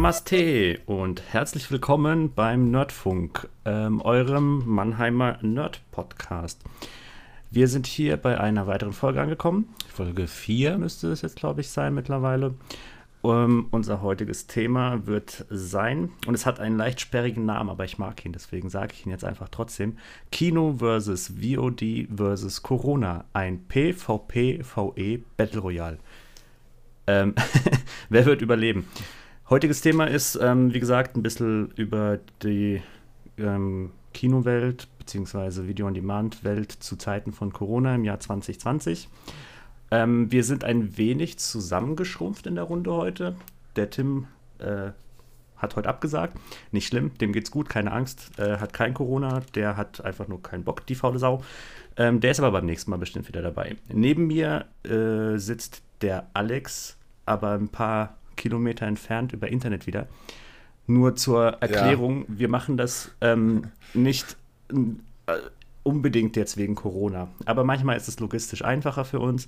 Namaste und herzlich willkommen beim Nerdfunk, ähm, eurem Mannheimer Nerd-Podcast. Wir sind hier bei einer weiteren Folge angekommen. Folge 4 müsste es jetzt, glaube ich, sein mittlerweile. Um, unser heutiges Thema wird sein, und es hat einen leicht sperrigen Namen, aber ich mag ihn, deswegen sage ich ihn jetzt einfach trotzdem: Kino versus VOD versus Corona, ein PvP-VE Battle Royale. Ähm, wer wird überleben? Heutiges Thema ist, ähm, wie gesagt, ein bisschen über die ähm, Kinowelt bzw. Video-on-Demand-Welt zu Zeiten von Corona im Jahr 2020. Ähm, wir sind ein wenig zusammengeschrumpft in der Runde heute. Der Tim äh, hat heute abgesagt. Nicht schlimm, dem geht's gut, keine Angst. Äh, hat kein Corona, der hat einfach nur keinen Bock, die faule Sau. Ähm, der ist aber beim nächsten Mal bestimmt wieder dabei. Neben mir äh, sitzt der Alex, aber ein paar Kilometer entfernt über Internet wieder. Nur zur Erklärung, ja. wir machen das ähm, nicht äh, unbedingt jetzt wegen Corona. Aber manchmal ist es logistisch einfacher für uns,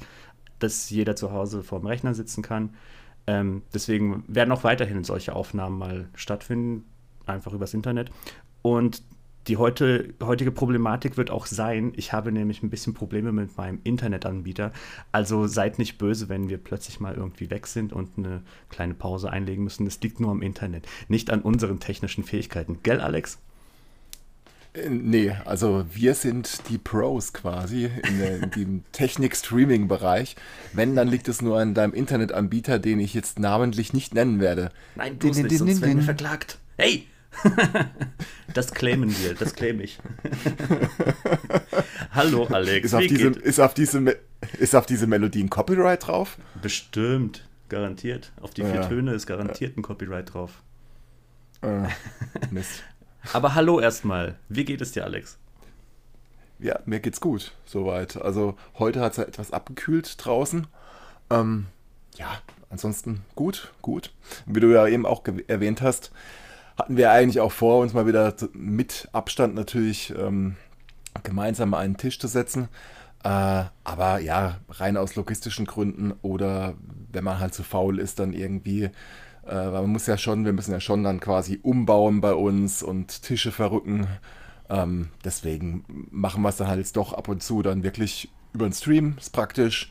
dass jeder zu Hause vorm Rechner sitzen kann. Ähm, deswegen werden auch weiterhin solche Aufnahmen mal stattfinden, einfach übers Internet. Und die heute, heutige Problematik wird auch sein, ich habe nämlich ein bisschen Probleme mit meinem Internetanbieter. Also seid nicht böse, wenn wir plötzlich mal irgendwie weg sind und eine kleine Pause einlegen müssen. Das liegt nur am Internet, nicht an unseren technischen Fähigkeiten. Gell, Alex? Äh, nee, also wir sind die Pros quasi in, der, in dem Technik-Streaming-Bereich. Wenn, dann liegt es nur an deinem Internetanbieter, den ich jetzt namentlich nicht nennen werde. Nein, bloß din, nicht, din, sonst din, werden wir verklagt. Hey! das claimen wir, das claim ich. Hallo Alex. Ist auf, diese, ist, auf diese, ist auf diese Melodie ein Copyright drauf? Bestimmt, garantiert. Auf die vier ja. Töne ist garantiert ein Copyright drauf. Äh, Mist. Aber hallo erstmal. Wie geht es dir, Alex? Ja, mir geht's gut, soweit. Also heute hat es ja etwas abgekühlt draußen. Ähm, ja, ansonsten gut, gut. Wie du ja eben auch erwähnt hast, hatten wir eigentlich auch vor, uns mal wieder mit Abstand natürlich ähm, gemeinsam einen Tisch zu setzen. Äh, aber ja, rein aus logistischen Gründen oder wenn man halt zu faul ist, dann irgendwie äh, weil man muss ja schon, wir müssen ja schon dann quasi umbauen bei uns und Tische verrücken. Ähm, deswegen machen wir es dann halt jetzt doch ab und zu dann wirklich über den Stream. Ist praktisch.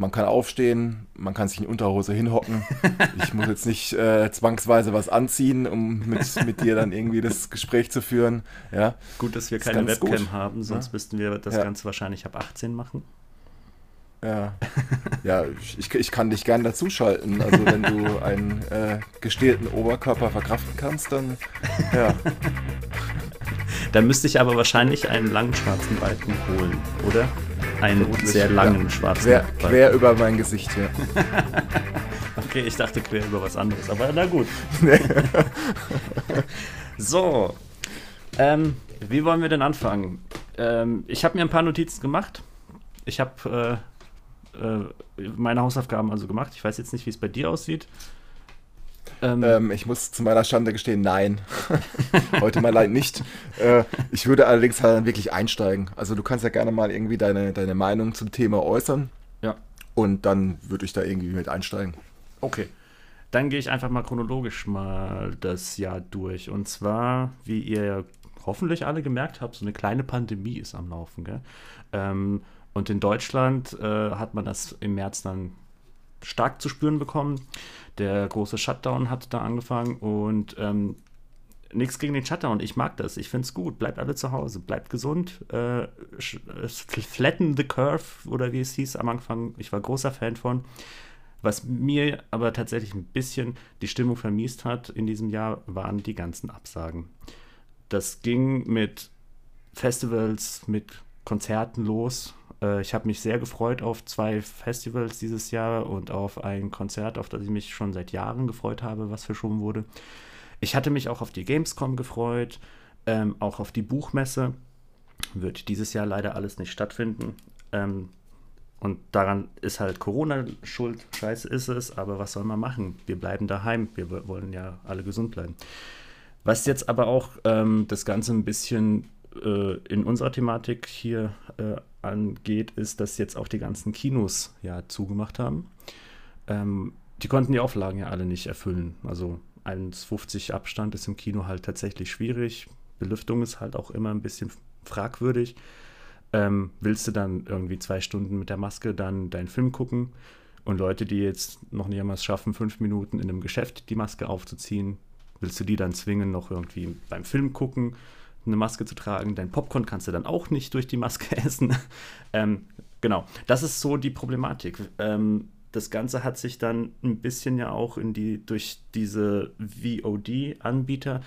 Man kann aufstehen, man kann sich in Unterhose hinhocken. Ich muss jetzt nicht äh, zwangsweise was anziehen, um mit, mit dir dann irgendwie das Gespräch zu führen. Ja. Gut, dass wir keine Webcam gut. haben, sonst ja. müssten wir das ja. Ganze wahrscheinlich ab 18 machen. Ja, ja ich, ich kann dich gern dazuschalten. Also wenn du einen äh, gestählten Oberkörper verkraften kannst, dann ja. Dann müsste ich aber wahrscheinlich einen langen schwarzen Balken holen, oder? Einen Vermutlich, sehr langen ja. schwarzen quer, Balken. Quer über mein Gesicht, ja. okay, ich dachte quer über was anderes, aber na gut. so, ähm, wie wollen wir denn anfangen? Ähm, ich habe mir ein paar Notizen gemacht. Ich habe äh, äh, meine Hausaufgaben also gemacht. Ich weiß jetzt nicht, wie es bei dir aussieht. Ähm, ähm, ich muss zu meiner Schande gestehen, nein. Heute mal leider nicht. Äh, ich würde allerdings halt dann wirklich einsteigen. Also du kannst ja gerne mal irgendwie deine, deine Meinung zum Thema äußern. Ja. Und dann würde ich da irgendwie mit einsteigen. Okay. Dann gehe ich einfach mal chronologisch mal das Jahr durch. Und zwar, wie ihr hoffentlich alle gemerkt habt, so eine kleine Pandemie ist am Laufen. Gell? Ähm, und in Deutschland äh, hat man das im März dann stark zu spüren bekommen. Der große Shutdown hat da angefangen und ähm, nichts gegen den Shutdown. Ich mag das. Ich finde es gut. Bleibt alle zu Hause. Bleibt gesund. Äh, flatten the curve oder wie es hieß am Anfang. Ich war großer Fan von. Was mir aber tatsächlich ein bisschen die Stimmung vermiest hat in diesem Jahr, waren die ganzen Absagen. Das ging mit Festivals, mit Konzerten los äh, ich habe mich sehr gefreut auf zwei Festivals dieses Jahr und auf ein Konzert, auf das ich mich schon seit Jahren gefreut habe, was verschoben wurde. Ich hatte mich auch auf die Gamescom gefreut, ähm, auch auf die Buchmesse. Wird dieses Jahr leider alles nicht stattfinden. Ähm, und daran ist halt Corona schuld. Scheiße ist es, aber was soll man machen? Wir bleiben daheim. Wir wollen ja alle gesund bleiben. Was jetzt aber auch ähm, das Ganze ein bisschen äh, in unserer Thematik hier äh, angeht, ist, dass jetzt auch die ganzen Kinos ja zugemacht haben. Ähm, die konnten die Auflagen ja alle nicht erfüllen. Also 1,50 Abstand ist im Kino halt tatsächlich schwierig. Belüftung ist halt auch immer ein bisschen fragwürdig. Ähm, willst du dann irgendwie zwei Stunden mit der Maske dann deinen Film gucken? Und Leute, die jetzt noch nicht einmal es schaffen, fünf Minuten in einem Geschäft die Maske aufzuziehen, willst du die dann zwingen, noch irgendwie beim Film gucken, eine Maske zu tragen? Dein Popcorn kannst du dann auch nicht durch die Maske essen. ähm, genau, das ist so die Problematik. Ähm, das Ganze hat sich dann ein bisschen ja auch in die, durch diese VOD-Anbieter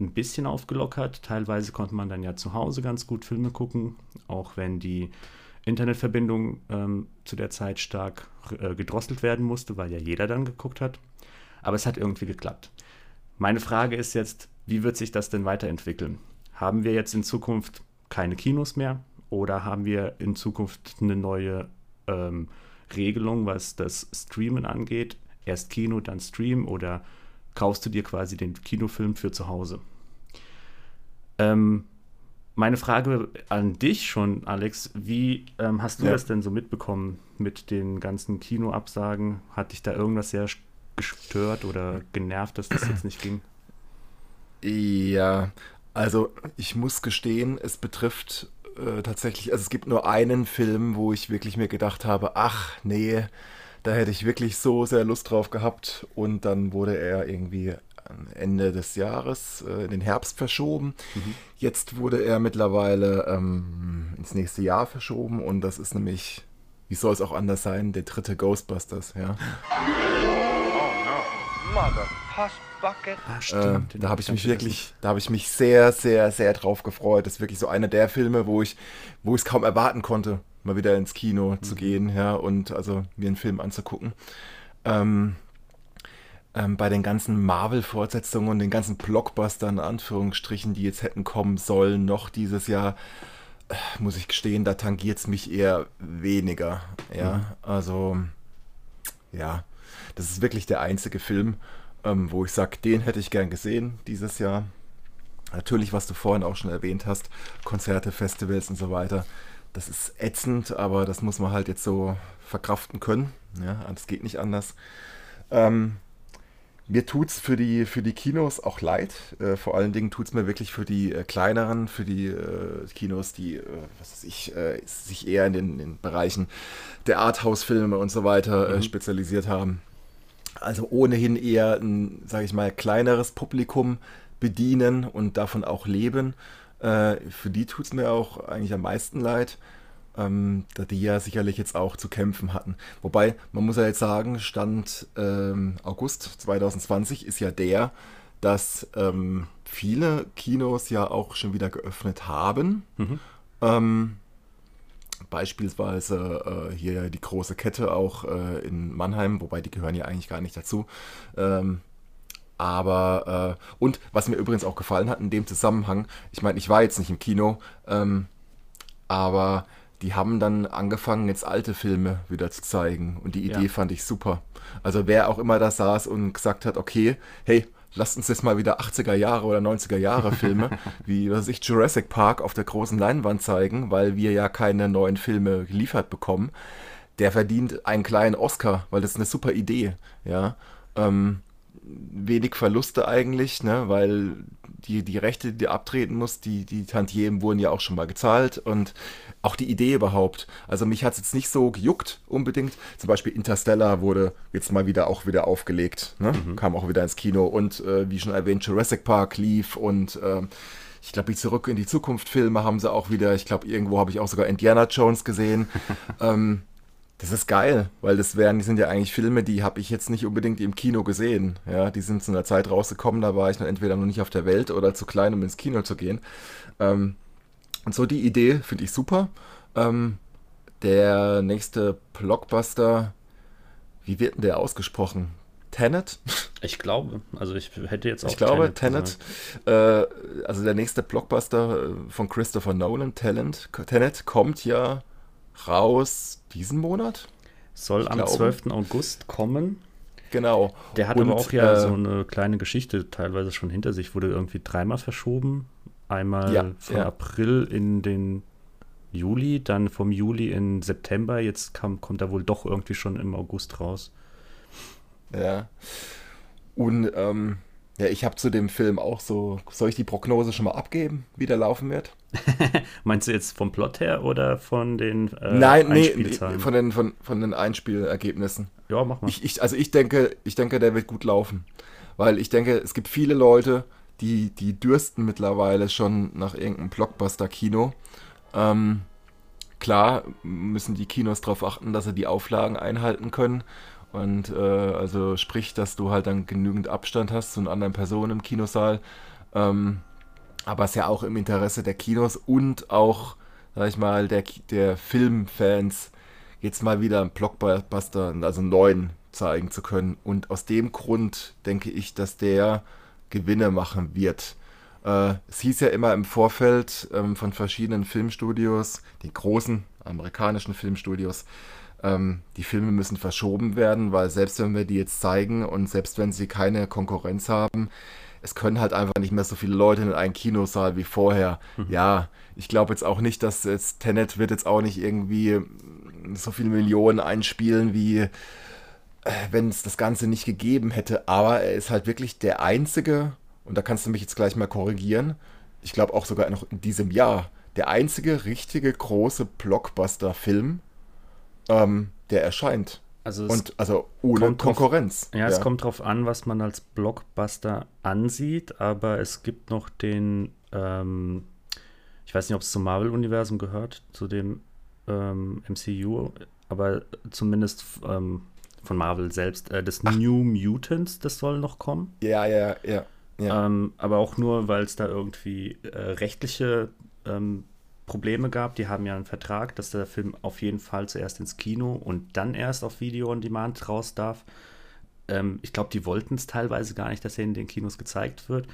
ein bisschen aufgelockert. Teilweise konnte man dann ja zu Hause ganz gut Filme gucken, auch wenn die Internetverbindung ähm, zu der Zeit stark äh, gedrosselt werden musste, weil ja jeder dann geguckt hat. Aber es hat irgendwie geklappt. Meine Frage ist jetzt, wie wird sich das denn weiterentwickeln? Haben wir jetzt in Zukunft keine Kinos mehr oder haben wir in Zukunft eine neue ähm, Regelung, was das Streamen angeht? Erst Kino, dann Stream oder kaufst du dir quasi den Kinofilm für zu Hause? Ähm, meine Frage an dich schon, Alex, wie ähm, hast du ja. das denn so mitbekommen mit den ganzen Kinoabsagen? Hat dich da irgendwas sehr gestört oder genervt, dass das jetzt nicht ging? Ja, also ich muss gestehen, es betrifft äh, tatsächlich, also es gibt nur einen Film, wo ich wirklich mir gedacht habe, ach nee, da hätte ich wirklich so sehr Lust drauf gehabt und dann wurde er irgendwie Ende des Jahres äh, in den Herbst verschoben. Mhm. Jetzt wurde er mittlerweile ähm, ins nächste Jahr verschoben und das ist nämlich, wie soll es auch anders sein, der dritte Ghostbusters, ja. Oh no, Mother, Bucket. Ah, stimmt. Äh, da habe ich mich wirklich, da habe ich mich sehr, sehr, sehr drauf gefreut. Das ist wirklich so einer der Filme, wo ich, wo ich es kaum erwarten konnte, mal wieder ins Kino mhm. zu gehen, ja, und also mir einen Film anzugucken. Ähm, ähm, bei den ganzen Marvel-Fortsetzungen und den ganzen Blockbustern, in Anführungsstrichen, die jetzt hätten kommen sollen, noch dieses Jahr, äh, muss ich gestehen, da tangiert es mich eher weniger. Ja, mhm. also, ja, das ist wirklich der einzige Film, ähm, wo ich sage, den hätte ich gern gesehen dieses Jahr. Natürlich, was du vorhin auch schon erwähnt hast, Konzerte, Festivals und so weiter. Das ist ätzend, aber das muss man halt jetzt so verkraften können. Ja, das geht nicht anders. Ähm, mir tut es für die, für die Kinos auch leid. Äh, vor allen Dingen tut es mir wirklich für die äh, kleineren, für die äh, Kinos, die äh, was ich, äh, sich eher in den, in den, Bereichen der Arthouse-Filme und so weiter äh, mhm. spezialisiert haben also ohnehin eher ein, sage ich mal, kleineres Publikum bedienen und davon auch leben. Äh, für die tut es mir auch eigentlich am meisten leid, ähm, da die ja sicherlich jetzt auch zu kämpfen hatten. Wobei, man muss ja jetzt sagen, Stand ähm, August 2020 ist ja der, dass ähm, viele Kinos ja auch schon wieder geöffnet haben. Mhm. Beispielsweise äh, hier die große Kette auch äh, in Mannheim, wobei die gehören ja eigentlich gar nicht dazu. Ähm, aber, äh, und was mir übrigens auch gefallen hat in dem Zusammenhang, ich meine, ich war jetzt nicht im Kino, ähm, aber die haben dann angefangen, jetzt alte Filme wieder zu zeigen. Und die Idee ja. fand ich super. Also wer auch immer da saß und gesagt hat, okay, hey, lasst uns jetzt mal wieder 80er Jahre oder 90er Jahre Filme, wie was ich Jurassic Park auf der großen Leinwand zeigen, weil wir ja keine neuen Filme geliefert bekommen. Der verdient einen kleinen Oscar, weil das ist eine super Idee, ja. Ähm, wenig Verluste eigentlich, ne, weil die, die Rechte, die abtreten muss, die, die Tantiemen wurden ja auch schon mal gezahlt und auch die Idee überhaupt. Also mich hat es jetzt nicht so gejuckt unbedingt. Zum Beispiel Interstellar wurde jetzt mal wieder auch wieder aufgelegt, ne? mhm. kam auch wieder ins Kino und äh, wie schon erwähnt, Jurassic Park lief und äh, ich glaube, die Zurück in die Zukunft Filme haben sie auch wieder. Ich glaube, irgendwo habe ich auch sogar Indiana Jones gesehen. ähm, das ist geil, weil das wären, die sind ja eigentlich Filme, die habe ich jetzt nicht unbedingt im Kino gesehen. Ja, die sind zu einer Zeit rausgekommen, da war ich noch entweder noch nicht auf der Welt oder zu klein, um ins Kino zu gehen. Ähm, und so die Idee finde ich super. Ähm, der nächste Blockbuster, wie wird denn der ausgesprochen? Tenet? Ich glaube, also ich hätte jetzt auch. Ich glaube, Tenet, Tenet äh, also der nächste Blockbuster äh, von Christopher Nolan, Talent, Tenet, kommt ja raus diesen Monat. Soll ich am glaube. 12. August kommen. Genau. Der hat Und, aber auch ja äh, so eine kleine Geschichte teilweise schon hinter sich, wurde irgendwie dreimal verschoben. Einmal ja, von ja. April in den Juli, dann vom Juli in September. Jetzt kam, kommt er wohl doch irgendwie schon im August raus. Ja. Und ähm, Ja, ich habe zu dem Film auch so, soll ich die Prognose schon mal abgeben, wie der laufen wird? Meinst du jetzt vom Plot her oder von den äh, Nein, nee, von den, von, von den Einspielergebnissen. Ja, mach mal. Ich, ich, also ich denke, ich denke, der wird gut laufen. Weil ich denke, es gibt viele Leute, die, die dürsten mittlerweile schon nach irgendeinem Blockbuster-Kino. Ähm, klar müssen die Kinos darauf achten, dass sie die Auflagen einhalten können. Und äh, also sprich, dass du halt dann genügend Abstand hast zu einer anderen Person im Kinosaal. Ähm, aber es ist ja auch im Interesse der Kinos und auch, sag ich mal, der, der Filmfans, jetzt mal wieder einen Blockbuster, also einen neuen zeigen zu können. Und aus dem Grund denke ich, dass der Gewinne machen wird. Äh, es hieß ja immer im Vorfeld ähm, von verschiedenen Filmstudios, die großen amerikanischen Filmstudios, ähm, die Filme müssen verschoben werden, weil selbst wenn wir die jetzt zeigen und selbst wenn sie keine Konkurrenz haben, es können halt einfach nicht mehr so viele Leute in einen Kinosaal wie vorher. Mhm. Ja, ich glaube jetzt auch nicht, dass jetzt Tenet wird jetzt auch nicht irgendwie so viele Millionen einspielen wie äh, wenn es das Ganze nicht gegeben hätte. Aber er ist halt wirklich der einzige, und da kannst du mich jetzt gleich mal korrigieren, ich glaube auch sogar noch in diesem Jahr, der einzige richtige große Blockbuster-Film, ähm, der erscheint. Also und also ohne Konkurrenz. Drauf, ja, ja, es kommt drauf an, was man als Blockbuster ansieht, aber es gibt noch den, ähm, ich weiß nicht, ob es zum Marvel-Universum gehört, zu dem ähm, MCU, aber zumindest ähm, von Marvel selbst, äh, das Ach. New Mutants, das soll noch kommen. Ja, ja, ja. ja. Ähm, aber auch nur, weil es da irgendwie äh, rechtliche ähm, Probleme gab. Die haben ja einen Vertrag, dass der Film auf jeden Fall zuerst ins Kino und dann erst auf Video on Demand raus darf. Ähm, ich glaube, die wollten es teilweise gar nicht, dass er in den Kinos gezeigt wird.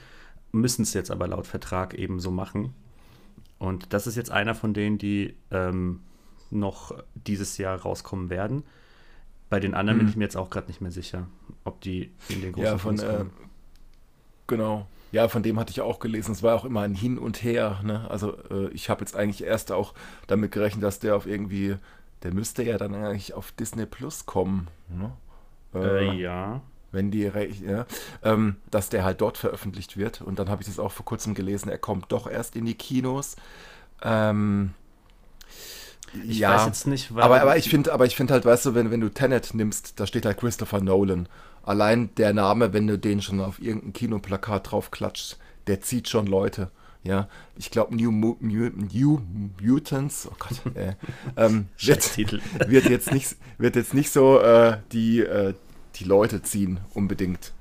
Müssen es jetzt aber laut Vertrag eben so machen. Und das ist jetzt einer von denen, die ähm, noch dieses Jahr rauskommen werden. Bei den anderen mhm. bin ich mir jetzt auch gerade nicht mehr sicher, ob die in den großen ja, von, äh, Genau. Ja, von dem hatte ich auch gelesen. Es war auch immer ein Hin und Her. Ne? Also äh, ich habe jetzt eigentlich erst auch damit gerechnet, dass der auf irgendwie, der müsste ja dann eigentlich auf Disney Plus kommen. Ne? Äh, äh, ja. Wenn die, ja, ähm, dass der halt dort veröffentlicht wird. Und dann habe ich das auch vor kurzem gelesen, er kommt doch erst in die Kinos. Ähm, ich ja, weiß jetzt nicht, aber, aber ich finde, aber ich finde halt, weißt du, wenn, wenn du Tenet nimmst, da steht halt Christopher Nolan. Allein der Name, wenn du den schon auf irgendein Kinoplakat drauf klatscht, der zieht schon Leute. Ja, ich glaube New, Mu New Mutants, oh Gott, äh, ähm, wird, wird, jetzt nicht, wird jetzt nicht so äh, die, äh, die Leute ziehen unbedingt.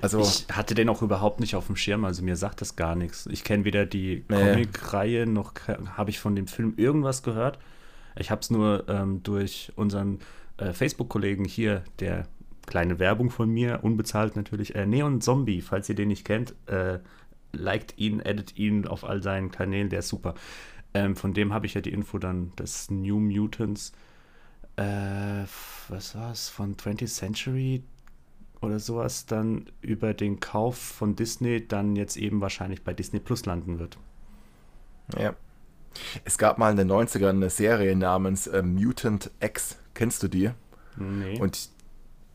Also, ich hatte den auch überhaupt nicht auf dem Schirm, also mir sagt das gar nichts. Ich kenne weder die Comic-Reihe noch habe ich von dem Film irgendwas gehört. Ich habe es nur ähm, durch unseren äh, Facebook-Kollegen hier, der kleine Werbung von mir, unbezahlt natürlich, äh, Neon Zombie, falls ihr den nicht kennt, äh, liked ihn, edit ihn auf all seinen Kanälen, der ist super. Ähm, von dem habe ich ja die Info dann, des New Mutants, äh, was war es, von 20th Century oder sowas, dann über den Kauf von Disney dann jetzt eben wahrscheinlich bei Disney Plus landen wird. Ja. Es gab mal in den 90ern eine Serie namens äh, Mutant X. Kennst du die? Nee. Und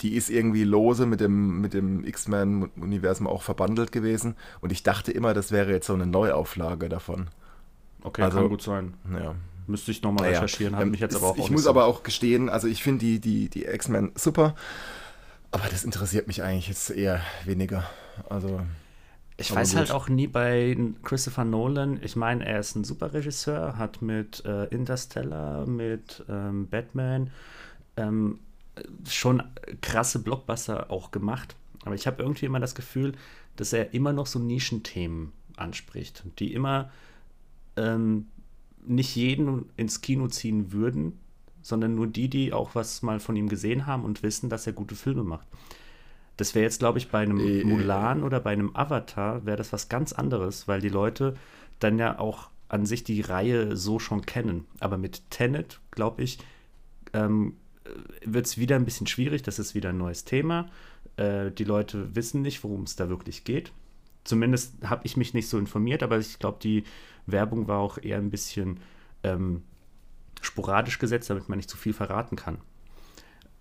die ist irgendwie lose mit dem, mit dem X-Men-Universum auch verbandelt gewesen. Und ich dachte immer, das wäre jetzt so eine Neuauflage davon. Okay, also, kann gut sein. Ja. Müsste ich nochmal naja, recherchieren, hat ähm, mich jetzt aber auch Ich muss so. aber auch gestehen, also ich finde die, die, die X-Men super, aber das interessiert mich eigentlich jetzt eher weniger. Also. Ich weiß halt gut. halt auch nie bei Christopher Nolan. Ich meine, er ist ein super Regisseur, hat mit äh, Interstellar, mit ähm, Batman ähm, schon krasse Blockbuster auch gemacht. Aber ich habe irgendwie immer das Gefühl, dass er immer noch so Nischenthemen anspricht, die immer ähm, nicht jeden ins Kino ziehen würden, sondern nur die, die auch was mal von ihm gesehen haben und wissen, dass er gute Filme macht. Das wäre jetzt, glaube ich, bei einem äh, Mulan oder bei einem Avatar, wäre das was ganz anderes, weil die Leute dann ja auch an sich die Reihe so schon kennen. Aber mit Tenet, glaube ich, ähm, wird es wieder ein bisschen schwierig. Das ist wieder ein neues Thema. Äh, die Leute wissen nicht, worum es da wirklich geht. Zumindest habe ich mich nicht so informiert, aber ich glaube, die Werbung war auch eher ein bisschen ähm, sporadisch gesetzt, damit man nicht zu viel verraten kann.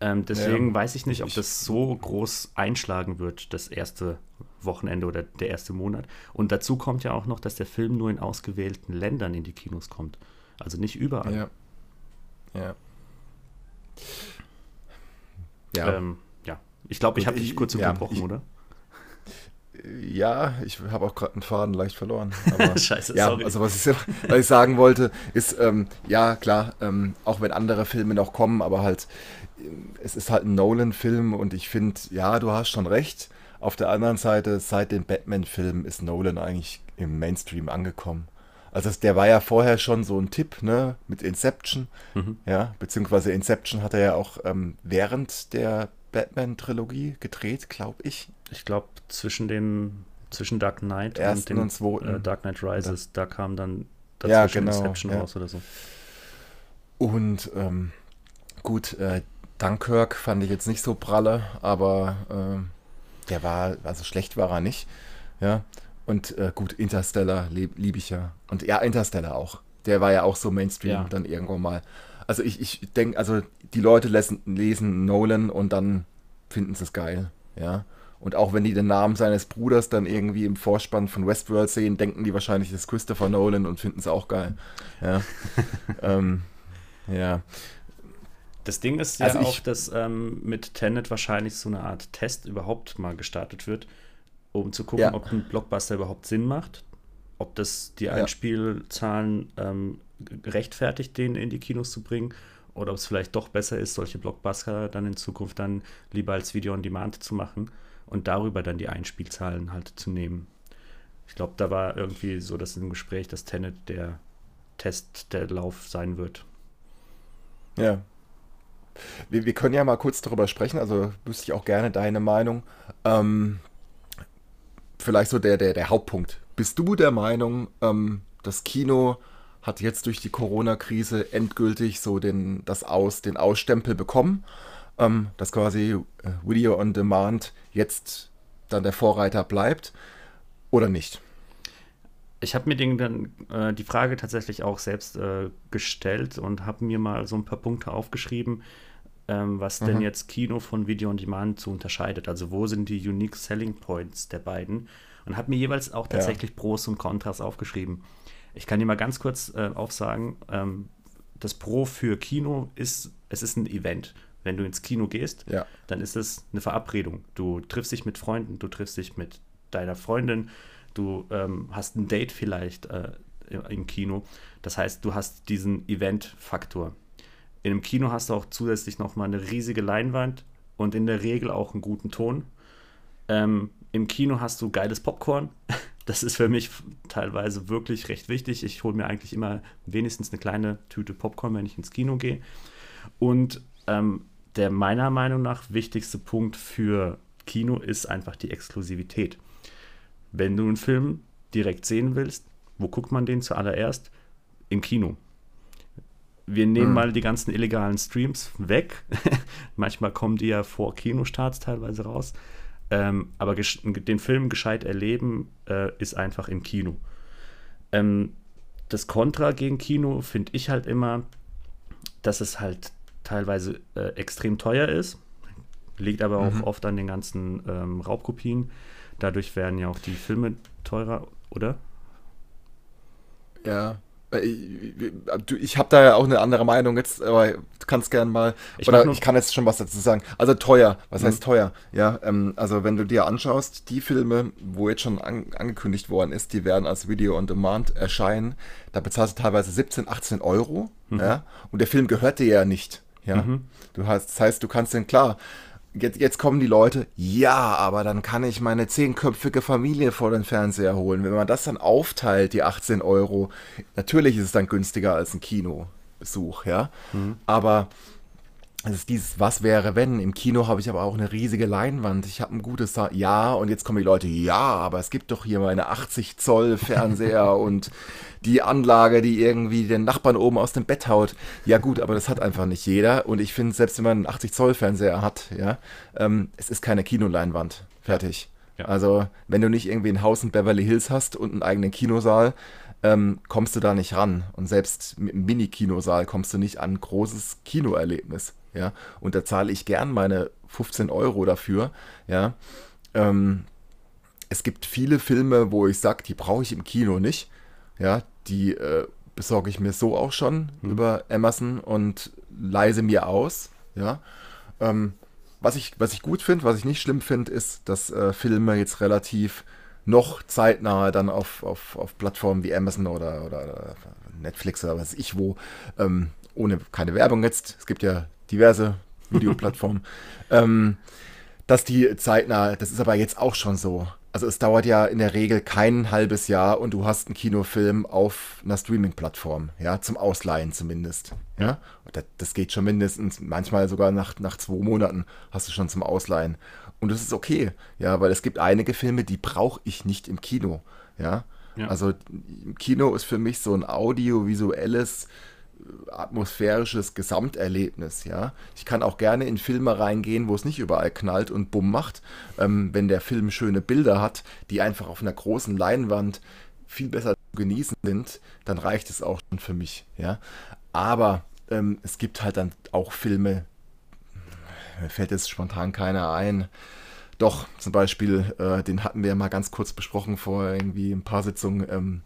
Ähm, deswegen ja, weiß ich nicht, ob das so groß einschlagen wird, das erste Wochenende oder der erste Monat. Und dazu kommt ja auch noch, dass der Film nur in ausgewählten Ländern in die Kinos kommt. Also nicht überall. Ja. Ja. Ja. Ähm, ja. Ich glaube, ich habe dich kurz unterbrochen, ja, oder? Ja, ich habe auch gerade einen Faden leicht verloren. Aber, Scheiße, ja, sorry. Also was ich, was ich sagen wollte, ist, ähm, ja klar, ähm, auch wenn andere Filme noch kommen, aber halt, es ist halt ein Nolan-Film und ich finde, ja, du hast schon recht. Auf der anderen Seite, seit dem Batman-Film ist Nolan eigentlich im Mainstream angekommen. Also der war ja vorher schon so ein Tipp, ne, mit Inception, mhm. ja, beziehungsweise Inception hat er ja auch ähm, während der Batman-Trilogie gedreht, glaube ich. Ich glaube, zwischen den zwischen Dark Knight Ersten und dem und äh, Dark Knight Rises, da kam dann dazwischen ja, genau, Inception ja. raus oder so. Und ähm, gut, äh, Dunkirk fand ich jetzt nicht so pralle, aber äh, der war, also schlecht war er nicht. Ja. Und äh, gut, Interstellar liebe lieb ich ja. Und ja, Interstellar auch. Der war ja auch so Mainstream ja. dann irgendwann mal. Also ich, ich denke, also die Leute lesen, lesen Nolan und dann finden sie es geil. Ja. Und auch wenn die den Namen seines Bruders dann irgendwie im Vorspann von Westworld sehen, denken die wahrscheinlich, das ist Christopher Nolan und finden es auch geil. Ja. ähm, ja. Das Ding ist ja also auch, dass ähm, mit Tenet wahrscheinlich so eine Art Test überhaupt mal gestartet wird, um zu gucken, ja. ob ein Blockbuster überhaupt Sinn macht, ob das die Einspielzahlen ähm, rechtfertigt, den in die Kinos zu bringen oder ob es vielleicht doch besser ist, solche Blockbuster dann in Zukunft dann lieber als Video on Demand zu machen und darüber dann die Einspielzahlen halt zu nehmen. Ich glaube, da war irgendwie so das im Gespräch, dass Tenet der Test, der Lauf sein wird. Ja. Wir, wir können ja mal kurz darüber sprechen, also wüsste ich auch gerne deine Meinung. Ähm, vielleicht so der, der, der Hauptpunkt. Bist du der Meinung, ähm, das Kino hat jetzt durch die Corona-Krise endgültig so den, das Aus, den Ausstempel bekommen? ähm, dass quasi äh, Video on Demand jetzt dann der Vorreiter bleibt oder nicht? Ich habe mir den, dann, äh, die Frage tatsächlich auch selbst äh, gestellt und habe mir mal so ein paar Punkte aufgeschrieben, ähm, was mhm. denn jetzt Kino von Video on Demand zu unterscheidet. Also wo sind die Unique Selling Points der beiden? Und habe mir jeweils auch tatsächlich ja. Pros und Kontras aufgeschrieben. Ich kann dir mal ganz kurz äh, aufsagen, ähm, das Pro für Kino ist, es ist ein Event. Wenn du ins Kino gehst, ja. dann ist es eine Verabredung. Du triffst dich mit Freunden, du triffst dich mit deiner Freundin, du ähm, hast ein Date vielleicht äh, im Kino. Das heißt, du hast diesen Event-Faktor. In einem Kino hast du auch zusätzlich nochmal eine riesige Leinwand und in der Regel auch einen guten Ton. Ähm, Im Kino hast du geiles Popcorn. Das ist für mich teilweise wirklich recht wichtig. Ich hole mir eigentlich immer wenigstens eine kleine Tüte Popcorn, wenn ich ins Kino gehe. Und ähm, der meiner Meinung nach wichtigste Punkt für Kino ist einfach die Exklusivität. Wenn du einen Film direkt sehen willst, wo guckt man den zuallererst? Im Kino. Wir nehmen mhm. mal die ganzen illegalen Streams weg. Manchmal kommen die ja vor Kinostarts teilweise raus. Ähm, aber den Film gescheit erleben äh, ist einfach im Kino. Ähm, das Kontra gegen Kino finde ich halt immer, dass es halt teilweise äh, extrem teuer ist. Liegt aber auch mhm. oft an den ganzen ähm, Raubkopien. Dadurch werden ja auch die Filme teurer, oder? Ja. Äh, ich habe da ja auch eine andere Meinung jetzt, aber du kannst gern mal, ich oder ich kann jetzt schon was dazu sagen. Also teuer, was mhm. heißt teuer? Ja, ähm, also wenn du dir anschaust, die Filme, wo jetzt schon an, angekündigt worden ist, die werden als Video on Demand erscheinen, da bezahlst du teilweise 17, 18 Euro, mhm. ja, und der Film gehört dir ja nicht. Ja, mhm. du hast, das heißt, du kannst denn klar, jetzt, jetzt kommen die Leute, ja, aber dann kann ich meine zehnköpfige Familie vor den Fernseher holen. Wenn man das dann aufteilt, die 18 Euro, natürlich ist es dann günstiger als ein Kinobesuch, ja. Mhm. Aber es ist dieses Was wäre wenn. Im Kino habe ich aber auch eine riesige Leinwand. Ich habe ein gutes Sa Ja, und jetzt kommen die Leute, ja, aber es gibt doch hier meine 80 Zoll Fernseher und die Anlage, die irgendwie den Nachbarn oben aus dem Bett haut. Ja gut, aber das hat einfach nicht jeder. Und ich finde, selbst wenn man einen 80 Zoll Fernseher hat, ja, ähm, es ist keine Kinoleinwand. Fertig. Ja. Also, wenn du nicht irgendwie ein Haus in Beverly Hills hast und einen eigenen Kinosaal, ähm, kommst du da nicht ran. Und selbst mit einem Mini-Kinosaal kommst du nicht an ein großes Kinoerlebnis. Ja, und da zahle ich gern meine 15 Euro dafür. Ja, ähm, es gibt viele Filme, wo ich sage, die brauche ich im Kino nicht. Ja, die äh, besorge ich mir so auch schon mhm. über Amazon und leise mir aus. Ja. Ähm, was, ich, was ich gut finde, was ich nicht schlimm finde, ist, dass äh, Filme jetzt relativ noch zeitnah dann auf, auf, auf Plattformen wie Amazon oder, oder Netflix oder was ich wo, ähm, ohne keine Werbung jetzt, es gibt ja diverse Videoplattformen, ähm, dass die zeitnah, das ist aber jetzt auch schon so, also es dauert ja in der Regel kein halbes Jahr und du hast einen Kinofilm auf einer Streaming-Plattform, ja, zum Ausleihen zumindest. Ja, das, das, geht schon mindestens, manchmal sogar nach, nach zwei Monaten hast du schon zum Ausleihen. Und das ist okay, ja, weil es gibt einige Filme, die brauche ich nicht im Kino. Ja? ja. Also im Kino ist für mich so ein audiovisuelles atmosphärisches Gesamterlebnis, ja. Ich kann auch gerne in Filme reingehen, wo es nicht überall knallt und bumm macht, ähm, wenn der Film schöne Bilder hat, die einfach auf einer großen Leinwand viel besser zu genießen sind, dann reicht es auch schon für mich, ja. Aber ähm, es gibt halt dann auch Filme, mir fällt jetzt spontan keiner ein. Doch, zum Beispiel, äh, den hatten wir ja mal ganz kurz besprochen vor irgendwie ein paar Sitzungen, ähm,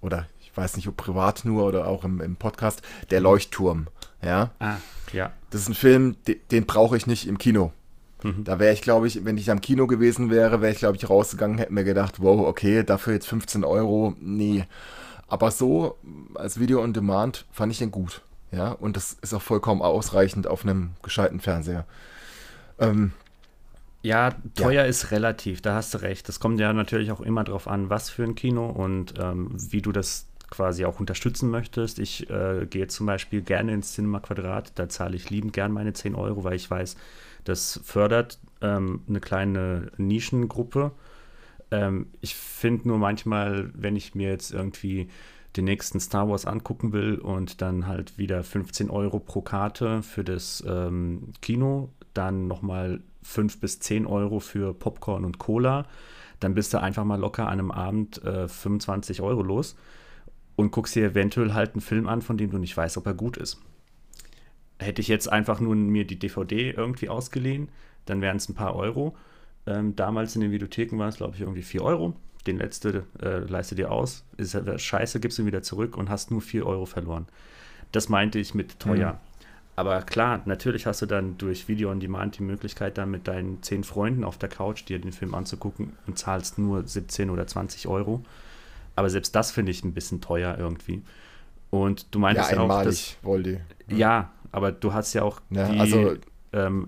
oder ich weiß nicht, ob privat nur oder auch im, im Podcast, Der Leuchtturm. Ja. Ah, ja. Das ist ein Film, den, den brauche ich nicht im Kino. Mhm. Da wäre ich, glaube ich, wenn ich am Kino gewesen wäre, wäre ich, glaube ich, rausgegangen, hätte mir gedacht, wow, okay, dafür jetzt 15 Euro, nee. Aber so als Video on Demand fand ich den gut. Ja, und das ist auch vollkommen ausreichend auf einem gescheiten Fernseher. Ähm, ja, teuer ja. ist relativ, da hast du recht. Das kommt ja natürlich auch immer darauf an, was für ein Kino und ähm, wie du das quasi auch unterstützen möchtest. Ich äh, gehe zum Beispiel gerne ins Cinema Quadrat, da zahle ich liebend gern meine 10 Euro, weil ich weiß, das fördert ähm, eine kleine Nischengruppe. Ähm, ich finde nur manchmal, wenn ich mir jetzt irgendwie den nächsten Star Wars angucken will und dann halt wieder 15 Euro pro Karte für das ähm, Kino, dann nochmal 5 bis 10 Euro für Popcorn und Cola, dann bist du einfach mal locker an einem Abend äh, 25 Euro los und guckst dir eventuell halt einen Film an, von dem du nicht weißt, ob er gut ist. Hätte ich jetzt einfach nur mir die DVD irgendwie ausgeliehen, dann wären es ein paar Euro. Ähm, damals in den Videotheken war es, glaube ich, irgendwie 4 Euro. Den letzte äh, leiste dir aus, ist scheiße, gibst ihn wieder zurück und hast nur 4 Euro verloren. Das meinte ich mit teuer. Mhm. Aber klar, natürlich hast du dann durch Video on Demand die Möglichkeit, dann mit deinen zehn Freunden auf der Couch dir den Film anzugucken und zahlst nur 17 oder 20 Euro. Aber selbst das finde ich ein bisschen teuer irgendwie. Und du meintest ja, ja auch, dass, Voldy. Ja. ja, aber du hast ja auch ja, die, also, ähm,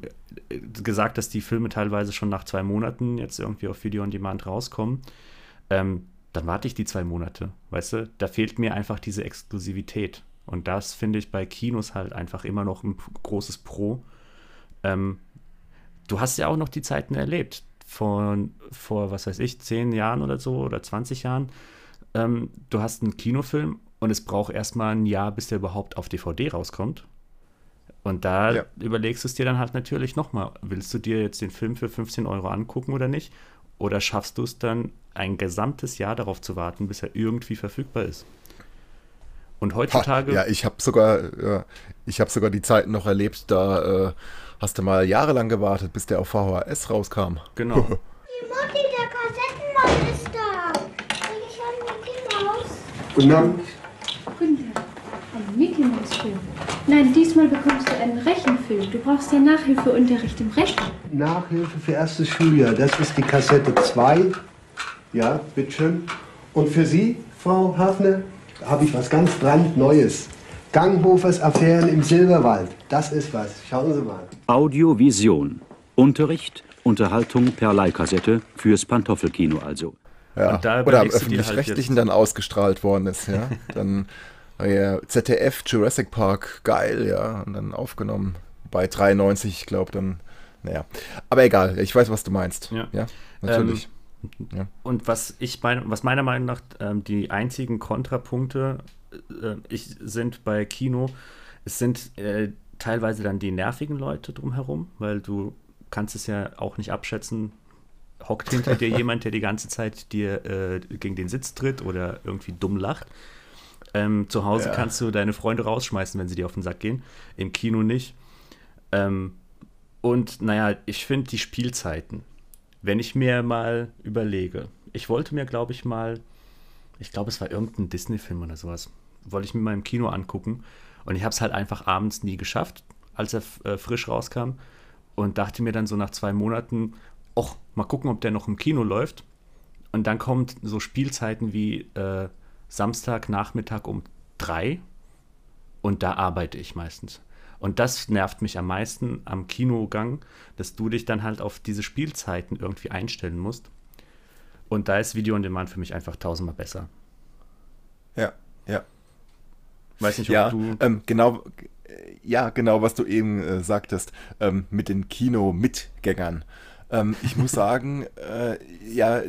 gesagt, dass die Filme teilweise schon nach zwei Monaten jetzt irgendwie auf Video on Demand rauskommen. Ähm, dann warte ich die zwei Monate, weißt du? Da fehlt mir einfach diese Exklusivität. Und das finde ich bei Kinos halt einfach immer noch ein großes Pro. Ähm, du hast ja auch noch die Zeiten erlebt. Von, vor, was weiß ich, zehn Jahren oder so oder 20 Jahren ähm, du hast einen Kinofilm und es braucht erstmal ein Jahr, bis der überhaupt auf DVD rauskommt. Und da ja. überlegst du es dir dann halt natürlich nochmal, willst du dir jetzt den Film für 15 Euro angucken oder nicht? Oder schaffst du es dann, ein gesamtes Jahr darauf zu warten, bis er irgendwie verfügbar ist? Und heutzutage. Ha, ja, ich habe sogar, ja, ich habe sogar die Zeiten noch erlebt, da äh, hast du mal jahrelang gewartet, bis der auf VHS rauskam. Genau. Guten Abend. Guten Tag. Ein Mickey Mouse Film. Nein, diesmal bekommst du einen Rechenfilm. Du brauchst ja Nachhilfeunterricht im Rechnen. Nachhilfe für erstes Schuljahr. Das ist die Kassette 2. Ja, bitteschön. Und für Sie, Frau Hafner, habe ich was ganz brandneues. Ganghofers Affären im Silberwald. Das ist was. Schauen Sie mal. Audiovision. Unterricht, Unterhaltung per Leihkassette fürs Pantoffelkino also. Ja. Oder am öffentlich-rechtlichen halt dann ausgestrahlt worden ist, ja. dann ja, ZDF, Jurassic Park, geil, ja. Und dann aufgenommen. Bei 93, ich glaube, dann, naja. Aber egal, ich weiß, was du meinst. Ja, ja natürlich. Ähm, ja. Und was ich meine, was meiner Meinung nach ähm, die einzigen Kontrapunkte äh, ich, sind bei Kino, es sind äh, teilweise dann die nervigen Leute drumherum, weil du kannst es ja auch nicht abschätzen, hockt hinter dir jemand, der die ganze Zeit dir äh, gegen den Sitz tritt oder irgendwie dumm lacht. Ähm, zu Hause ja. kannst du deine Freunde rausschmeißen, wenn sie dir auf den Sack gehen. Im Kino nicht. Ähm, und naja, ich finde die Spielzeiten. wenn ich mir mal überlege, ich wollte mir, glaube ich, mal, ich glaube, es war irgendein Disney-Film oder sowas, wollte ich mir mal im Kino angucken. Und ich habe es halt einfach abends nie geschafft, als er äh, frisch rauskam. Und dachte mir dann so nach zwei Monaten, ach, mal gucken, ob der noch im Kino läuft. Und dann kommt so Spielzeiten wie äh, Samstagnachmittag um drei. Und da arbeite ich meistens. Und das nervt mich am meisten am Kinogang, dass du dich dann halt auf diese Spielzeiten irgendwie einstellen musst. Und da ist Video on Demand für mich einfach tausendmal besser. Ja, ja. Weiß nicht, ob Ja, du. ähm, genau, äh, ja, genau, was du eben äh, sagtest, ähm, mit den Kino-Mitgängern. Ähm, ich muss sagen, äh, ja,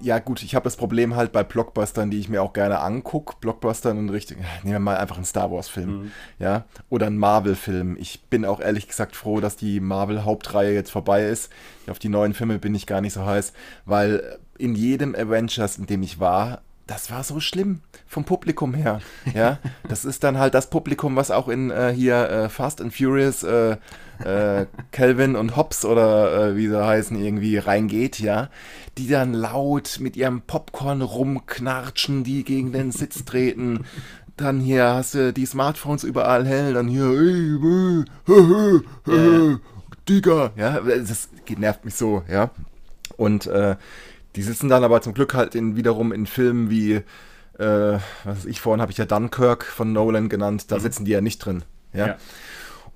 ja gut, ich habe das Problem halt bei Blockbustern, die ich mir auch gerne angucke. Blockbustern in Richtung, nehmen wir mal einfach einen Star Wars-Film, ja, oder einen Marvel-Film. Ich bin auch ehrlich gesagt froh, dass die Marvel-Hauptreihe jetzt vorbei ist. Auf die neuen Filme bin ich gar nicht so heiß, weil in jedem Avengers, in dem ich war, das war so schlimm vom Publikum her. Ja, das ist dann halt das Publikum, was auch in äh, hier äh, Fast and Furious, äh, äh, Calvin und Hobbs oder äh, wie sie heißen, irgendwie reingeht, ja, die dann laut mit ihrem Popcorn rumknatschen, die gegen den Sitz treten. Dann hier hast du die Smartphones überall hell, dann hier, ey, äh, äh, äh, Digga, ja, das nervt mich so, ja. Und äh, die sitzen dann aber zum Glück halt in, wiederum in Filmen wie, äh, was ich, vorhin habe ich ja Dunkirk von Nolan genannt, da sitzen die ja nicht drin. Ja. Ja.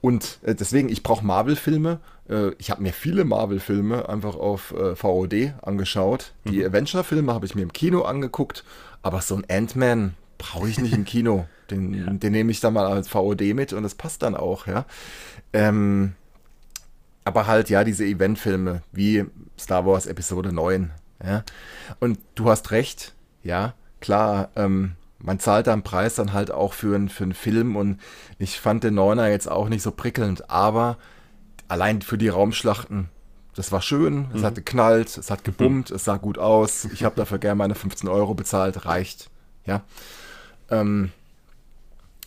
Und äh, deswegen, ich brauche Marvel-Filme. Äh, ich habe mir viele Marvel-Filme einfach auf äh, VOD angeschaut. Die Avenger-Filme habe ich mir im Kino angeguckt, aber so ein Ant-Man brauche ich nicht im Kino. Den, den nehme ich dann mal als VOD mit und das passt dann auch, ja. Ähm, aber halt, ja, diese Eventfilme wie Star Wars Episode 9. Ja? Und du hast recht, ja, klar, ähm, man zahlt da einen Preis dann halt auch für, einen- für einen Film und ich fand den Neuner jetzt auch nicht so prickelnd, aber allein für die Raumschlachten, das war schön, es hat geknallt, es hat gebummt, es sah gut aus, ich habe dafür gerne meine 15 Euro bezahlt, reicht, ja. Ähm,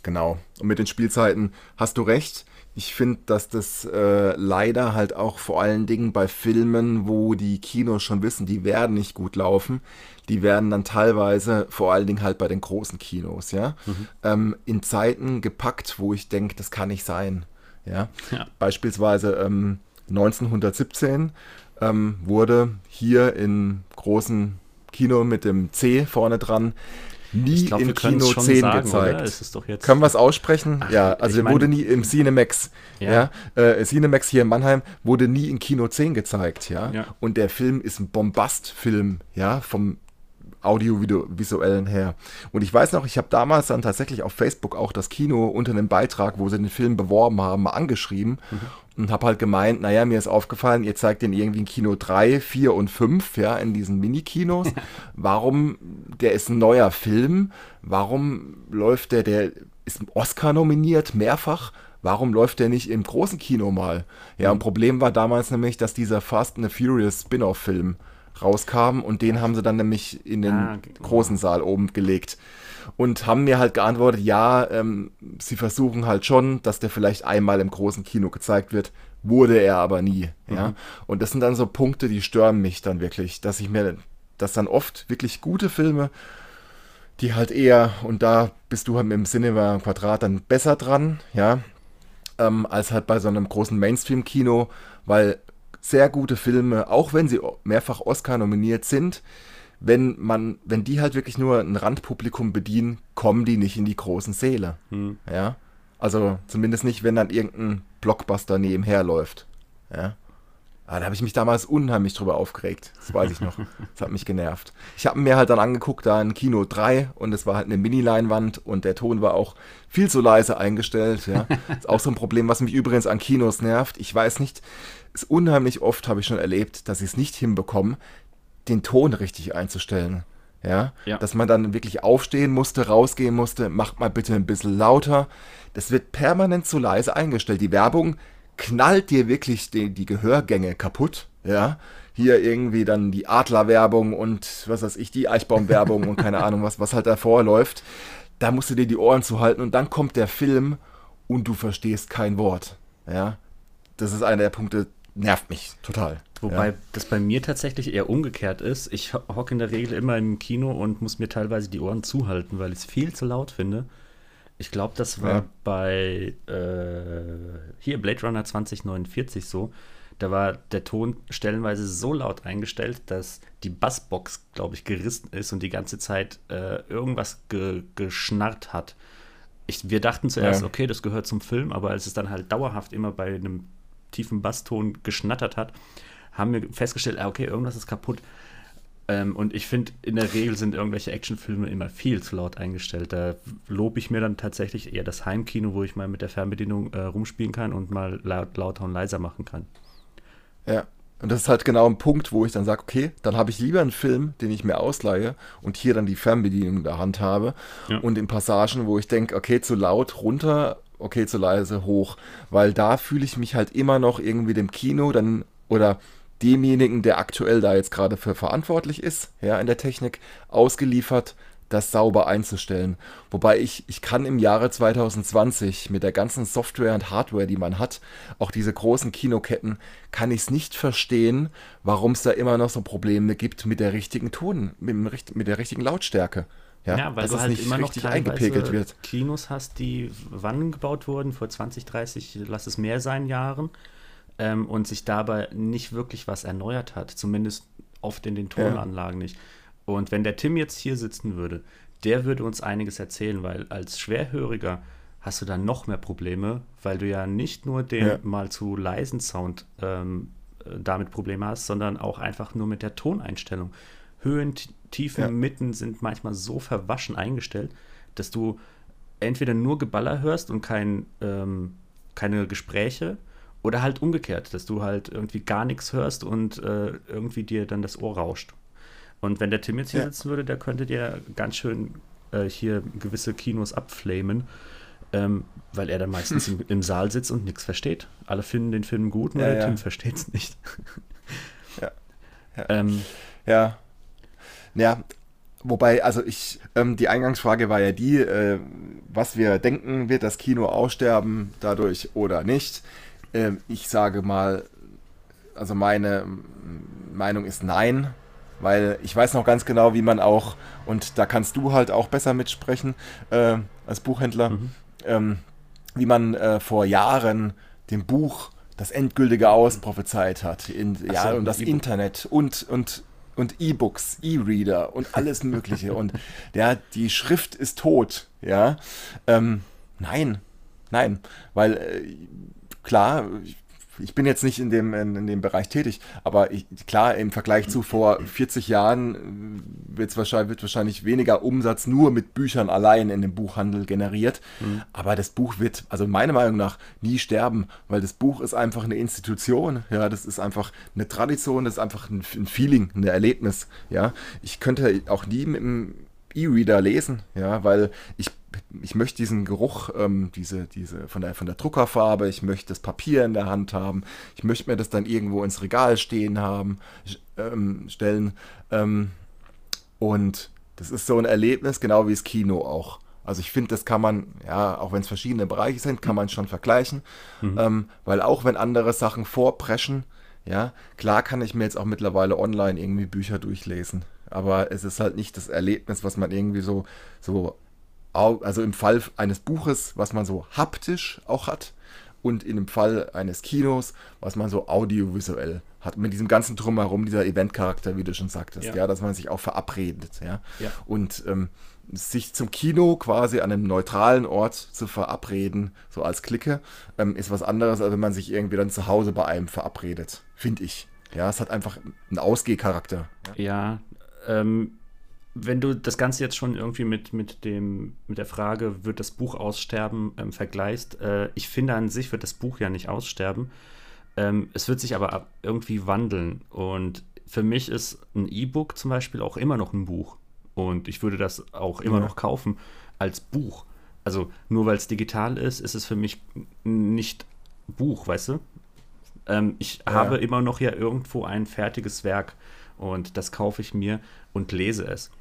Genau. Und mit den Spielzeiten hast du recht. Ich finde, dass das äh, leider halt auch vor allen Dingen bei Filmen, wo die Kinos schon wissen, die werden nicht gut laufen, die werden dann teilweise, vor allen Dingen halt bei den großen Kinos, ja, ähm, in Zeiten gepackt, wo ich denke, das kann nicht sein. Ja. Ja. Beispielsweise ähm, 1917 ähm, wurde hier im großen Kino mit dem C vorne dran nie wir können Kino es schon 10 sagen, gezeigt. oder? Es ist doch jetzt. Können wir es aussprechen? Ach, ja, also mein- wurde nie im Cinemax. Ja. Ja. äh, Cinemax hier in Mannheim wurde nie in Kino 10 gezeigt, ja. Ja. Und der Film ist ein Bombastfilm, ja, vom audiovisuellen her. Und ich weiß noch, ich habe damals dann tatsächlich auf Facebook auch das Kino unter einem Beitrag, wo sie den Film beworben haben, mal angeschrieben und habe halt gemeint, naja, mir ist aufgefallen, ihr zeigt den irgendwie in Kino 3, 4 und 5, ja, in diesen Mini-Kinos. Warum, der ist ein neuer Film, warum läuft der, der ist Oscar nominiert, mehrfach, warum läuft der nicht im großen Kino mal? Ja, und Problem war damals nämlich, dass dieser Fast and the Furious Spin-off-Film rauskam und den haben sie dann nämlich in den Ah, großen Saal oben gelegt und haben mir halt geantwortet, ja, ähm, sie versuchen halt schon, dass der vielleicht einmal im großen Kino gezeigt wird, wurde er aber nie, ja. Und das sind dann so Punkte, die stören mich dann wirklich, dass ich mir, dass dann oft wirklich gute Filme, die halt eher, und da bist du halt mit dem Cinema Quadrat dann besser dran, ja, ähm, als halt bei so einem großen Mainstream-Kino, weil sehr gute Filme, auch wenn sie mehrfach Oscar nominiert sind, wenn man, wenn die halt wirklich nur ein Randpublikum bedienen, kommen die nicht in die großen Säle. Ja. Also zumindest nicht, wenn dann irgendein Blockbuster nebenher läuft. Ja. Ah, da habe ich mich damals unheimlich drüber aufgeregt. Das weiß ich noch. Das hat mich genervt. Ich habe mir halt dann angeguckt, da in Kino 3 und es war halt eine Mini-Leinwand und der Ton war auch viel zu leise eingestellt. Ja. ist auch so ein Problem, was mich übrigens an Kinos nervt. Ich weiß nicht, unheimlich oft habe ich schon erlebt, dass sie es nicht hinbekommen, den Ton richtig einzustellen. Ja? Ja. dass man dann wirklich aufstehen musste, rausgehen musste, macht mal bitte ein bisschen lauter. Das wird permanent zu leise eingestellt. Die Werbung knallt dir wirklich die, die Gehörgänge kaputt. Ja, hier irgendwie dann die Adlerwerbung und was weiß ich, die Eichbaumwerbung und keine Ahnung was, was halt davor läuft. Da musst du dir die Ohren zuhalten und dann kommt der Film und du verstehst kein Wort. Ja, das ist einer der Punkte, nervt mich total. Wobei ja. das bei mir tatsächlich eher umgekehrt ist. Ich hocke in der Regel immer im Kino und muss mir teilweise die Ohren zuhalten, weil ich es viel zu laut finde. Ich glaube, das war ja. bei äh, hier Blade Runner 2049 so. Da war der Ton stellenweise so laut eingestellt, dass die Bassbox, glaube ich, gerissen ist und die ganze Zeit äh, irgendwas ge geschnarrt hat. Ich, wir dachten zuerst, ja. okay, das gehört zum Film, aber als es dann halt dauerhaft immer bei einem tiefen Basston geschnattert hat, haben wir festgestellt, ah, okay, irgendwas ist kaputt. Ähm, und ich finde, in der Regel sind irgendwelche Actionfilme immer viel zu laut eingestellt. Da lobe ich mir dann tatsächlich eher das Heimkino, wo ich mal mit der Fernbedienung äh, rumspielen kann und mal laut, lauter und leiser machen kann. Ja, und das ist halt genau ein Punkt, wo ich dann sage, okay, dann habe ich lieber einen Film, den ich mir ausleihe und hier dann die Fernbedienung in der Hand habe. Ja. Und in Passagen, wo ich denke, okay, zu laut, runter, okay, zu leise, hoch. Weil da fühle ich mich halt immer noch irgendwie dem Kino dann oder demjenigen, der aktuell da jetzt gerade für verantwortlich ist, ja, in der Technik, ausgeliefert, das sauber einzustellen. Wobei ich, ich kann im Jahre 2020 mit der ganzen Software und Hardware, die man hat, auch diese großen Kinoketten, kann ich es nicht verstehen, warum es da immer noch so Probleme gibt mit der richtigen Ton, mit, mit der richtigen Lautstärke. Ja, ja weil du halt immer noch eingepegelt wird. Kinos hast, die wann gebaut wurden, vor 20, 30, lass es mehr sein Jahren ähm, und sich dabei nicht wirklich was erneuert hat, zumindest oft in den Tonanlagen ja. nicht. Und wenn der Tim jetzt hier sitzen würde, der würde uns einiges erzählen, weil als Schwerhöriger hast du dann noch mehr Probleme, weil du ja nicht nur den ja. mal zu leisen Sound ähm, äh, damit Probleme hast, sondern auch einfach nur mit der Toneinstellung. Höhen, Tiefen, ja. Mitten sind manchmal so verwaschen eingestellt, dass du entweder nur Geballer hörst und kein, ähm, keine Gespräche oder halt umgekehrt, dass du halt irgendwie gar nichts hörst und äh, irgendwie dir dann das Ohr rauscht. Und wenn der Tim jetzt hier ja. sitzen würde, der könnte dir ganz schön äh, hier gewisse Kinos abflamen, ähm, weil er dann meistens im, im, Saal sitzt und nichts versteht. Alle finden den Film gut, nur ja, der ja. Tim versteht es nicht. ja. Ähm, ja. Ja, Wobei, also ich, ähm, die Eingangsfrage war ja die, äh, was wir denken, wird das Kino aussterben dadurch oder nicht? Ähm, ich sage mal, also meine Meinung ist nein, weil ich weiß noch ganz genau, wie man auch, und da kannst du halt auch besser mitsprechen äh, als Buchhändler, mhm. ähm, wie man äh, vor Jahren dem Buch das endgültige Aus prophezeit hat. In, ja, so, und das Internet und, und, und E-Books, E-Reader und alles Mögliche. und ja, die Schrift ist tot. Ja, ähm, nein, nein, weil äh, klar, ich bin jetzt nicht in dem, in, in dem Bereich tätig, aber ich, klar, im Vergleich zu vor 40 Jahren äh, wird's wahrscheinlich, wird wahrscheinlich weniger Umsatz nur mit Büchern allein in dem Buchhandel generiert. Mhm. Aber das Buch wird, also meiner Meinung nach, nie sterben, weil das Buch ist einfach eine Institution. Ja, das ist einfach eine Tradition, das ist einfach ein, ein Feeling, ein Erlebnis. Ja, ich könnte auch nie mit einem E-Reader lesen, ja, weil ich ich möchte diesen Geruch, ähm, diese, diese von der, von der Druckerfarbe, ich möchte das Papier in der Hand haben, ich möchte mir das dann irgendwo ins Regal stehen haben, ähm, stellen. Ähm, und das ist so ein Erlebnis, genau wie das Kino auch. Also ich finde, das kann man, ja, auch wenn es verschiedene Bereiche sind, kann man schon vergleichen. Mhm. Ähm, weil auch wenn andere Sachen vorpreschen, ja, klar kann ich mir jetzt auch mittlerweile online irgendwie Bücher durchlesen. Aber es ist halt nicht das Erlebnis, was man irgendwie so, so also im Fall eines Buches, was man so haptisch auch hat und in dem Fall eines Kinos, was man so audiovisuell hat. Mit diesem ganzen Drumherum, dieser Eventcharakter, wie du schon sagtest, ja, ja dass man sich auch verabredet, ja. ja. Und ähm, sich zum Kino quasi an einem neutralen Ort zu verabreden, so als Clique, ähm, ist was anderes, als wenn man sich irgendwie dann zu Hause bei einem verabredet, finde ich. Ja, es hat einfach einen Ausgehcharakter. Ja, ja ähm, wenn du das Ganze jetzt schon irgendwie mit, mit, dem, mit der Frage, wird das Buch aussterben, ähm, vergleichst, äh, ich finde an sich wird das Buch ja nicht aussterben. Ähm, es wird sich aber irgendwie wandeln. Und für mich ist ein E-Book zum Beispiel auch immer noch ein Buch. Und ich würde das auch immer ja. noch kaufen als Buch. Also nur weil es digital ist, ist es für mich nicht Buch, weißt du? Ähm, ich ja. habe immer noch ja irgendwo ein fertiges Werk und das kaufe ich mir und lese es.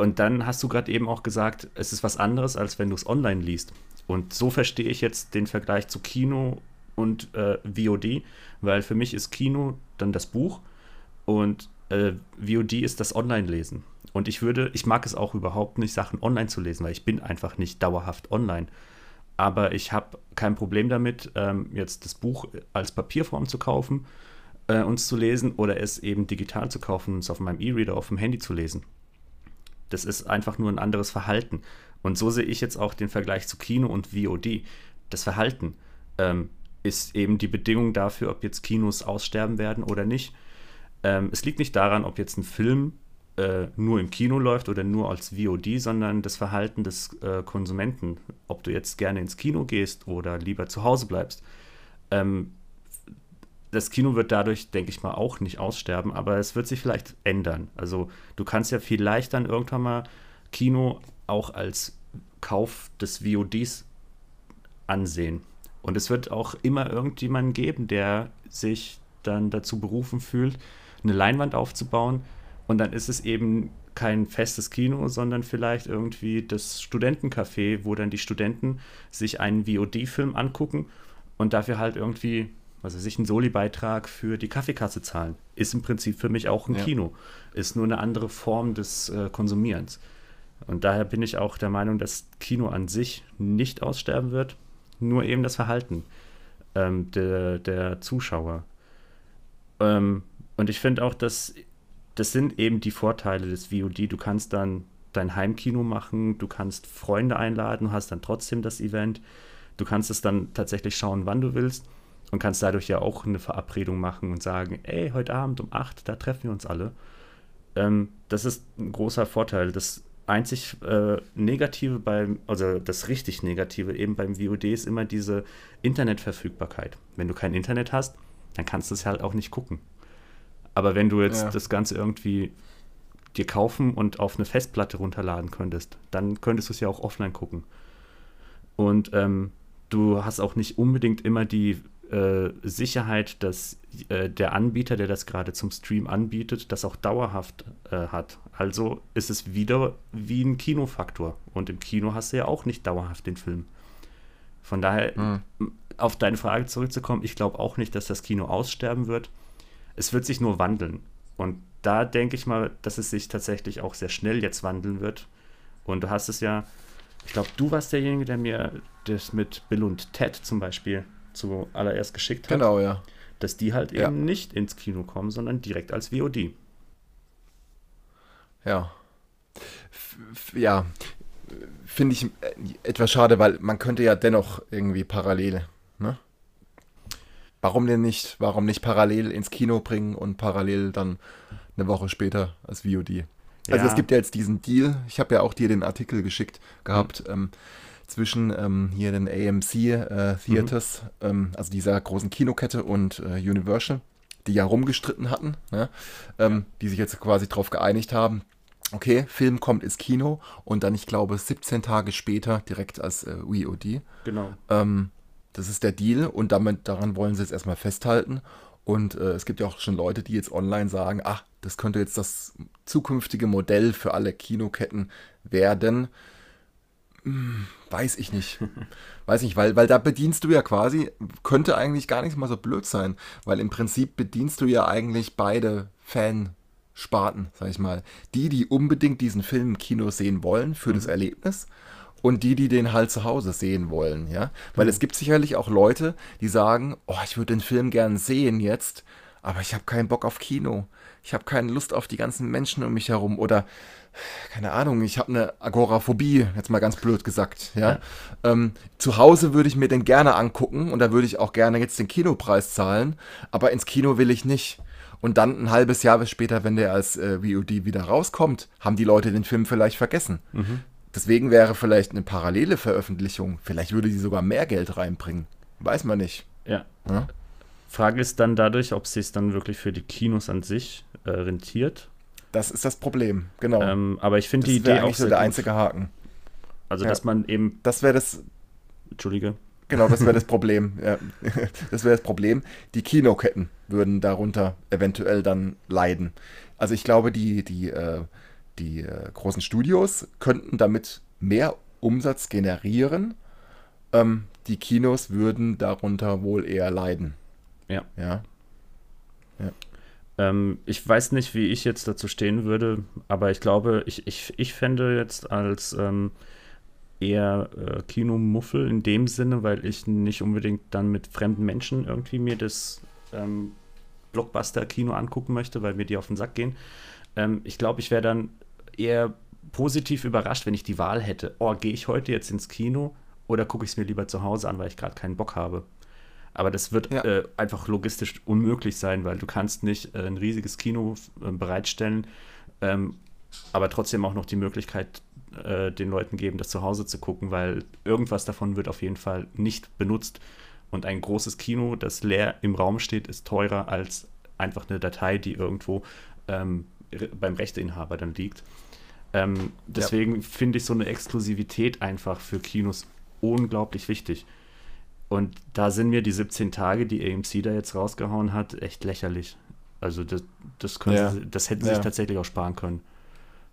Und dann hast du gerade eben auch gesagt, es ist was anderes, als wenn du es online liest. Und so verstehe ich jetzt den Vergleich zu Kino und äh, VOD, weil für mich ist Kino dann das Buch und äh, VOD ist das Online-Lesen. Und ich würde, ich mag es auch überhaupt nicht, Sachen online zu lesen, weil ich bin einfach nicht dauerhaft online. Aber ich habe kein Problem damit, ähm, jetzt das Buch als Papierform zu kaufen, äh, uns zu lesen oder es eben digital zu kaufen und es auf meinem E-Reader auf dem Handy zu lesen. Das ist einfach nur ein anderes Verhalten. Und so sehe ich jetzt auch den Vergleich zu Kino und VOD. Das Verhalten ähm, ist eben die Bedingung dafür, ob jetzt Kinos aussterben werden oder nicht. Ähm, es liegt nicht daran, ob jetzt ein Film äh, nur im Kino läuft oder nur als VOD, sondern das Verhalten des äh, Konsumenten, ob du jetzt gerne ins Kino gehst oder lieber zu Hause bleibst. Ähm, das Kino wird dadurch, denke ich mal, auch nicht aussterben, aber es wird sich vielleicht ändern. Also du kannst ja vielleicht dann irgendwann mal Kino auch als Kauf des VODs ansehen. Und es wird auch immer irgendjemanden geben, der sich dann dazu berufen fühlt, eine Leinwand aufzubauen. Und dann ist es eben kein festes Kino, sondern vielleicht irgendwie das Studentencafé, wo dann die Studenten sich einen VOD-Film angucken und dafür halt irgendwie, was weiß ich, einen Soli-Beitrag für die Kaffeekasse zahlen. Ist im Prinzip für mich auch ein ja. Kino. Ist nur eine andere Form des äh, Konsumierens. Und daher bin ich auch der Meinung, dass Kino an sich nicht aussterben wird, nur eben das Verhalten ähm, der, der Zuschauer. Ähm, und ich finde auch, dass das sind eben die Vorteile des VOD. Du kannst dann dein Heimkino machen, du kannst Freunde einladen, du hast dann trotzdem das Event. Du kannst es dann tatsächlich schauen, wann du willst und kannst dadurch ja auch eine Verabredung machen und sagen, ey, heute Abend um 8, da treffen wir uns alle. Ähm, das ist ein großer Vorteil. Das einzig äh, Negative beim, also das richtig Negative eben beim VOD ist immer diese Internetverfügbarkeit. Wenn du kein Internet hast, dann kannst du es halt auch nicht gucken. Aber wenn du jetzt ja. das Ganze irgendwie dir kaufen und auf eine Festplatte runterladen könntest, dann könntest du es ja auch offline gucken. Und ähm, du hast auch nicht unbedingt immer die äh, Sicherheit, dass äh, der Anbieter, der das gerade zum Stream anbietet, das auch dauerhaft äh, hat. Also ist es wieder wie ein Kinofaktor. Und im Kino hast du ja auch nicht dauerhaft den Film. Von daher, mhm. auf deine Frage zurückzukommen, ich glaube auch nicht, dass das Kino aussterben wird. Es wird sich nur wandeln. Und da denke ich mal, dass es sich tatsächlich auch sehr schnell jetzt wandeln wird. Und du hast es ja, ich glaube, du warst derjenige, der mir das mit Bill und Ted zum Beispiel zuallererst geschickt hat. Genau, ja. Dass die halt ja. eben nicht ins Kino kommen, sondern direkt als VOD. Ja. F ja, finde ich äh, etwas schade, weil man könnte ja dennoch irgendwie parallel, ne? Warum denn nicht? Warum nicht parallel ins Kino bringen und parallel dann eine Woche später als VOD? Ja. Also es gibt ja jetzt diesen Deal, ich habe ja auch dir den Artikel geschickt gehabt, mhm. ähm, zwischen ähm, hier den AMC äh, Theaters, mhm. ähm, also dieser großen Kinokette und äh, Universal, die ja rumgestritten hatten, ne? ähm, die sich jetzt quasi darauf geeinigt haben, okay, Film kommt ins Kino und dann, ich glaube, 17 Tage später direkt als äh, VOD. Genau. Ähm, das ist der Deal und damit, daran wollen sie jetzt erstmal festhalten. Und äh, es gibt ja auch schon Leute, die jetzt online sagen, ach, das könnte jetzt das zukünftige Modell für alle Kinoketten werden. Hm, weiß ich nicht. Weiß nicht, weil, weil da bedienst du ja quasi, könnte eigentlich gar nicht mal so blöd sein, weil im Prinzip bedienst du ja eigentlich beide Fansparten, sag ich mal. Die, die unbedingt diesen Film im Kino sehen wollen für mhm. das Erlebnis und die, die den halt zu Hause sehen wollen, ja. Weil mhm. es gibt sicherlich auch Leute, die sagen, oh, ich würde den Film gern sehen jetzt, aber ich habe keinen Bock auf Kino. Ich habe keine Lust auf die ganzen Menschen um mich herum oder keine Ahnung, ich habe eine Agoraphobie, jetzt mal ganz blöd gesagt, ja. ja. Ähm, zu Hause würde ich mir den gerne angucken und da würde ich auch gerne jetzt den Kinopreis zahlen, aber ins Kino will ich nicht. Und dann ein halbes Jahr später, wenn der als äh, VOD wieder rauskommt, haben die Leute den Film vielleicht vergessen. Mhm. Deswegen wäre vielleicht eine parallele Veröffentlichung, vielleicht würde die sogar mehr Geld reinbringen. Weiß man nicht. Ja. ja? Frage ist dann dadurch, ob es sich dann wirklich für die Kinos an sich äh, rentiert. Das ist das Problem, genau. Ähm, aber ich finde die Idee auch so der gut. einzige Haken. Also, ja. dass man eben. Das wäre das. Entschuldige. Genau, das wäre das Problem. Ja. Das wäre das Problem. Die Kinoketten würden darunter eventuell dann leiden. Also ich glaube, die, die äh, die äh, großen Studios könnten damit mehr Umsatz generieren, ähm, die Kinos würden darunter wohl eher leiden. Ja. Ja. Ähm, ich weiß nicht, wie ich jetzt dazu stehen würde, aber ich glaube, ich, ich, ich fände jetzt als ähm, eher äh, Kinomuffel in dem Sinne, weil ich nicht unbedingt dann mit fremden Menschen irgendwie mir das ähm, Blockbuster-Kino angucken möchte, weil mir die auf den Sack gehen. Ähm, ich glaube, ich wäre dann eher positiv überrascht, wenn ich die Wahl hätte. Oh, gehe ich heute jetzt ins Kino oder gucke ich es mir lieber zu Hause an, weil ich gerade keinen Bock habe. Aber das wird Ja. äh, einfach logistisch unmöglich sein, weil du kannst nicht äh, ein riesiges Kino äh, bereitstellen, ähm, aber trotzdem auch noch die Möglichkeit äh, den Leuten geben, das zu Hause zu gucken, weil irgendwas davon wird auf jeden Fall nicht benutzt. Und ein großes Kino, das leer im Raum steht, ist teurer als einfach eine Datei, die irgendwo ähm, beim Rechteinhaber dann liegt. Ähm, deswegen finde ich so eine Exklusivität einfach für Kinos unglaublich wichtig. Und da sind mir die 17 Tage, die AMC da jetzt rausgehauen hat, echt lächerlich. Also das, das, können Ja. sie, das hätten sie sich Ja. tatsächlich auch sparen können.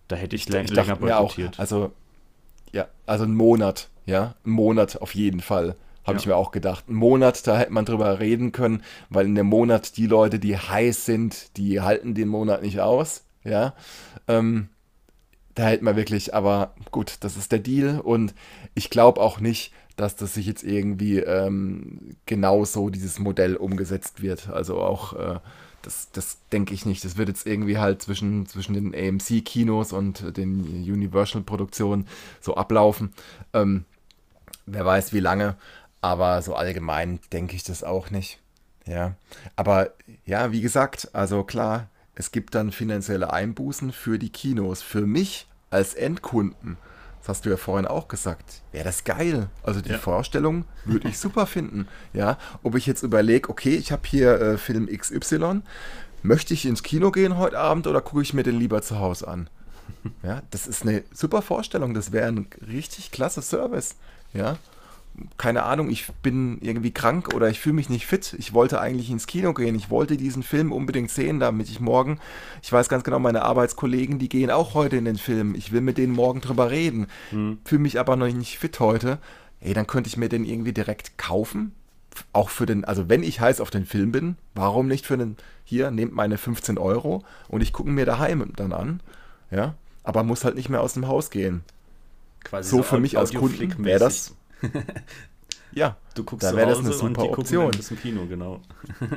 Da hätte ich, Ich, lä- ich länger boykottiert. also, ja, also ein Monat, ja, ein Monat auf jeden Fall, habe Ja. ich mir auch gedacht. Ein Monat, da hätte man drüber reden können, weil in dem Monat die Leute, die heiß sind, die halten den Monat nicht aus, ja. Ähm, da hätte man wirklich, aber gut, das ist der Deal und ich glaube auch nicht, dass das sich jetzt irgendwie ähm, genauso dieses Modell umgesetzt wird. Also auch, äh, das, das denke ich nicht. Das wird jetzt irgendwie halt zwischen, zwischen den AMC-Kinos und den Universal-Produktionen so ablaufen. Ähm, wer weiß wie lange, aber so allgemein denke ich das auch nicht. Ja, aber ja, wie gesagt, also klar, es gibt dann finanzielle Einbußen für die Kinos. Für mich als Endkunden, das hast du ja vorhin auch gesagt, wäre das geil. Also die Ja. Vorstellung würde ich super finden. Ja, ob ich jetzt überlege, okay, ich habe hier äh, Film XY, möchte ich ins Kino gehen heute Abend oder gucke ich mir den lieber zu Hause an? Ja, das ist eine super Vorstellung. Das wäre ein richtig klasse Service. Ja, keine Ahnung, ich bin irgendwie krank oder ich fühle mich nicht fit. Ich wollte eigentlich ins Kino gehen. Ich wollte diesen Film unbedingt sehen, damit ich morgen, ich weiß ganz genau, meine Arbeitskollegen, die gehen auch heute in den Film. Ich will mit denen morgen drüber reden. Fühle mich aber noch nicht fit heute. Ey, dann könnte ich mir den irgendwie direkt kaufen. Auch für den, also wenn ich heiß auf den Film bin, warum nicht für den, hier, nehmt meine 15 Euro und ich gucke mir daheim dann an. Ja, aber muss halt nicht mehr aus dem Haus gehen. Quasi so für mich als. Kunden wäre das- Ja, Du guckst da wäre das eine super gucken Option. bis im Kino, genau.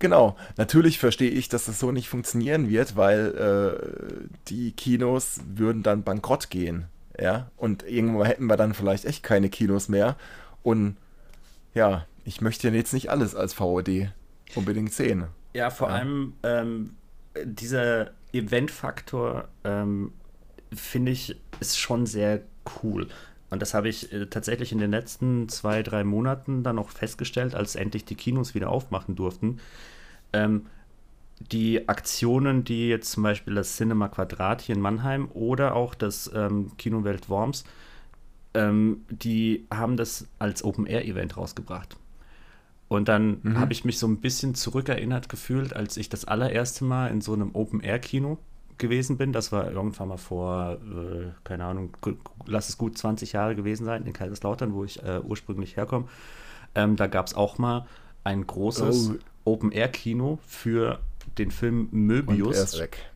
Genau, natürlich verstehe ich, dass das so nicht funktionieren wird, weil äh, die Kinos würden dann bankrott gehen. Ja, und irgendwo hätten wir dann vielleicht echt keine Kinos mehr. Und ja, ich möchte jetzt nicht alles als VOD unbedingt sehen. Ja, vor Ja. allem ähm, dieser Event-Faktor, ähm, finde ich, ist schon sehr cool. Und das habe ich äh, tatsächlich in den letzten zwei, drei Monaten dann auch festgestellt, als endlich die Kinos wieder aufmachen durften. Ähm, die Aktionen, die jetzt zum Beispiel das Cinema Quadrat hier in Mannheim oder auch das ähm, Kino Welt Worms, ähm, die haben das als Open-Air-Event rausgebracht. Und dann Mhm. habe ich mich so ein bisschen zurückerinnert gefühlt, als ich das allererste Mal in so einem Open-Air-Kino gewesen bin. Das war irgendwann mal vor, äh, keine Ahnung, lass es gut 20 Jahre gewesen sein, in Kaiserslautern, wo ich äh, ursprünglich herkomme. Ähm, da gab es auch mal ein großes Oh. Open-Air-Kino für den Film Und er ist Möbius. weg.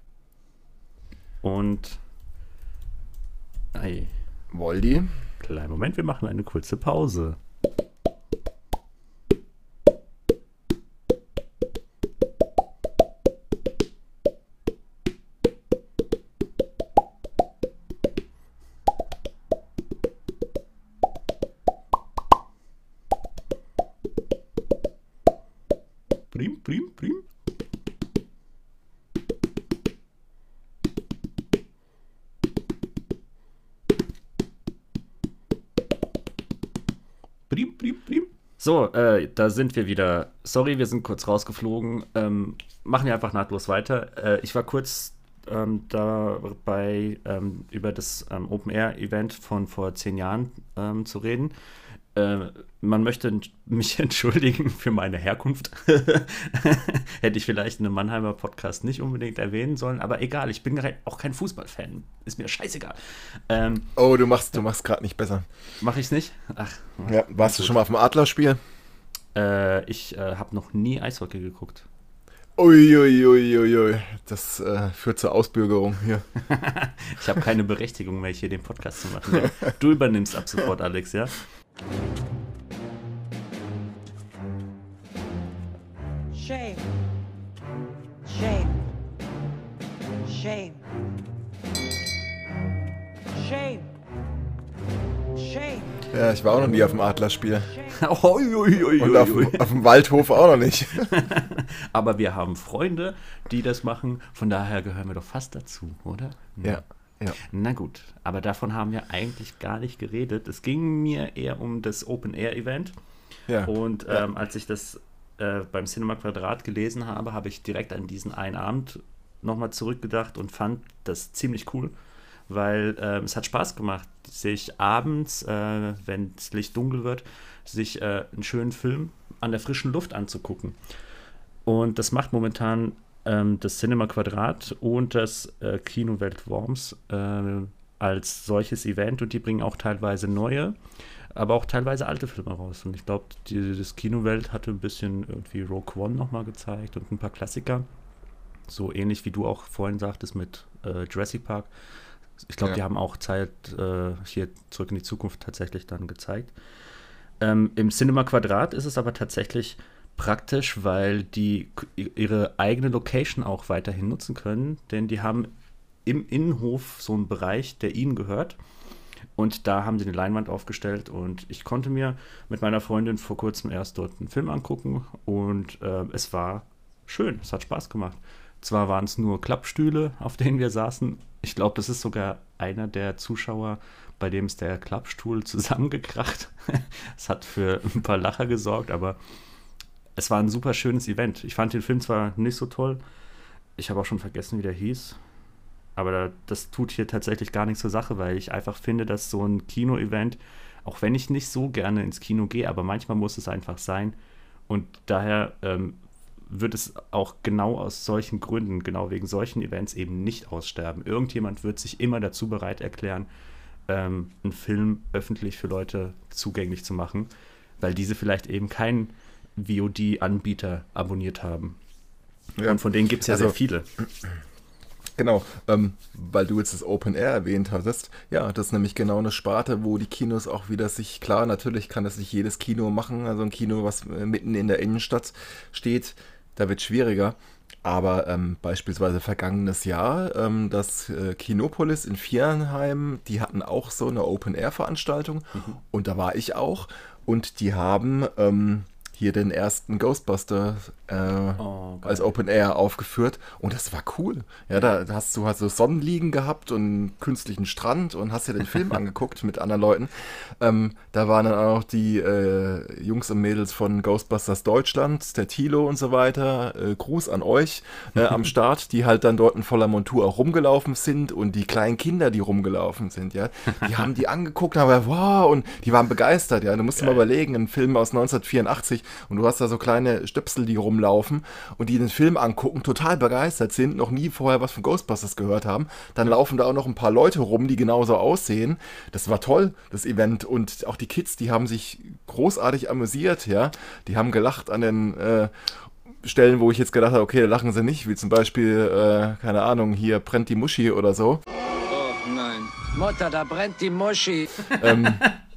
Und, ei, Woldi? kleinen Moment, wir machen eine kurze Pause. So, äh, da sind wir wieder. Sorry, wir sind kurz rausgeflogen. Ähm, machen wir einfach nahtlos weiter. Äh, ich war kurz ähm, dabei, ähm, über das ähm, Open Air Event von vor zehn Jahren ähm, zu reden. Äh, man möchte mich entschuldigen für meine Herkunft. Hätte ich vielleicht in einem Mannheimer Podcast nicht unbedingt erwähnen sollen, aber egal, ich bin auch kein Fußballfan. Ist mir scheißegal. Ähm, oh, du machst, du machst gerade nicht besser. Mach ich's nicht? Ach. Ja, warst du schon mal auf dem Adlerspiel? Äh, ich äh, habe noch nie Eishockey geguckt. Uiuiuiui, ui, ui. das äh, führt zur Ausbürgerung hier. ich habe keine Berechtigung mehr, hier den Podcast zu machen. Du übernimmst ab sofort, Alex, ja? Shame. Shame. Shame. Shame. Shame. Ja, ich war auch noch nie auf dem Adlerspiel. Und auf, auf, dem Waldhof auch noch nicht. Aber wir haben Freunde, die das machen. Von daher gehören wir doch fast dazu, oder? Ja. Ja. Na gut, aber davon haben wir eigentlich gar nicht geredet. Es ging mir eher um das Open-Air-Event. Ja. Und ähm, als ich das äh, beim Cinema Quadrat gelesen habe, habe ich direkt an diesen einen Abend nochmal zurückgedacht und fand das ziemlich cool weil äh, es hat Spaß gemacht, sich abends, äh, wenn das Licht dunkel wird, sich äh, einen schönen Film an der frischen Luft anzugucken. Und das macht momentan ähm, das Cinema Quadrat und das äh, Kino Welt Worms äh, als solches Event und die bringen auch teilweise neue, aber auch teilweise alte Filme raus. Und ich glaube, das Kinowelt hatte ein bisschen irgendwie Rogue One nochmal gezeigt und ein paar Klassiker. So ähnlich wie du auch vorhin sagtest mit äh, Jurassic Park ich glaube, ja. die haben auch Zeit äh, hier zurück in die Zukunft tatsächlich dann gezeigt. Ähm, Im Cinema Quadrat ist es aber tatsächlich praktisch, weil die ihre eigene Location auch weiterhin nutzen können, denn die haben im Innenhof so einen Bereich, der ihnen gehört. Und da haben sie eine Leinwand aufgestellt und ich konnte mir mit meiner Freundin vor kurzem erst dort einen Film angucken und äh, es war schön, es hat Spaß gemacht. Zwar waren es nur Klappstühle, auf denen wir saßen. Ich glaube, das ist sogar einer der Zuschauer, bei dem ist der Klappstuhl zusammengekracht. Es hat für ein paar Lacher gesorgt, aber es war ein super schönes Event. Ich fand den Film zwar nicht so toll, ich habe auch schon vergessen, wie der hieß. Aber das tut hier tatsächlich gar nichts zur Sache, weil ich einfach finde, dass so ein Kino-Event, auch wenn ich nicht so gerne ins Kino gehe, aber manchmal muss es einfach sein. Und daher ähm, wird es auch genau aus solchen Gründen, genau wegen solchen Events eben nicht aussterben. Irgendjemand wird sich immer dazu bereit erklären, ähm, einen Film öffentlich für Leute zugänglich zu machen, weil diese vielleicht eben keinen VOD-Anbieter abonniert haben. Ja. Und von denen gibt es ja also, sehr viele. Genau, ähm, weil du jetzt das Open Air erwähnt hattest. Ja, das ist nämlich genau eine Sparte, wo die Kinos auch wieder sich, klar, natürlich kann das nicht jedes Kino machen, also ein Kino, was äh, mitten in der Innenstadt steht, da wird es schwieriger. Aber ähm, beispielsweise vergangenes Jahr, ähm, das äh, Kinopolis in Vierenheim, die hatten auch so eine Open-Air-Veranstaltung mhm. und da war ich auch. Und die haben ähm, hier den ersten Ghostbuster äh, oh, als Open Air aufgeführt und das war cool. Ja, da hast du hast so Sonnenliegen gehabt und einen künstlichen Strand und hast dir den Film angeguckt mit anderen Leuten. Ähm, da waren dann auch die äh, Jungs und Mädels von Ghostbusters Deutschland, der Tilo und so weiter. Äh, Gruß an euch äh, am Start, die halt dann dort in voller Montur auch rumgelaufen sind und die kleinen Kinder, die rumgelaufen sind, ja, die haben die angeguckt, haben wow und die waren begeistert, ja. Du musst dir mal überlegen, ein Film aus 1984 und du hast da so kleine Stöpsel, die rumlaufen und die den Film angucken, total begeistert sind, noch nie vorher was von Ghostbusters gehört haben. Dann laufen da auch noch ein paar Leute rum, die genauso aussehen. Das war toll, das Event. Und auch die Kids, die haben sich großartig amüsiert, ja. Die haben gelacht an den äh, Stellen, wo ich jetzt gedacht habe, okay, da lachen sie nicht, wie zum Beispiel, äh, keine Ahnung, hier brennt die Muschi oder so. Oh nein. Mutter, da brennt die Muschi. Ähm,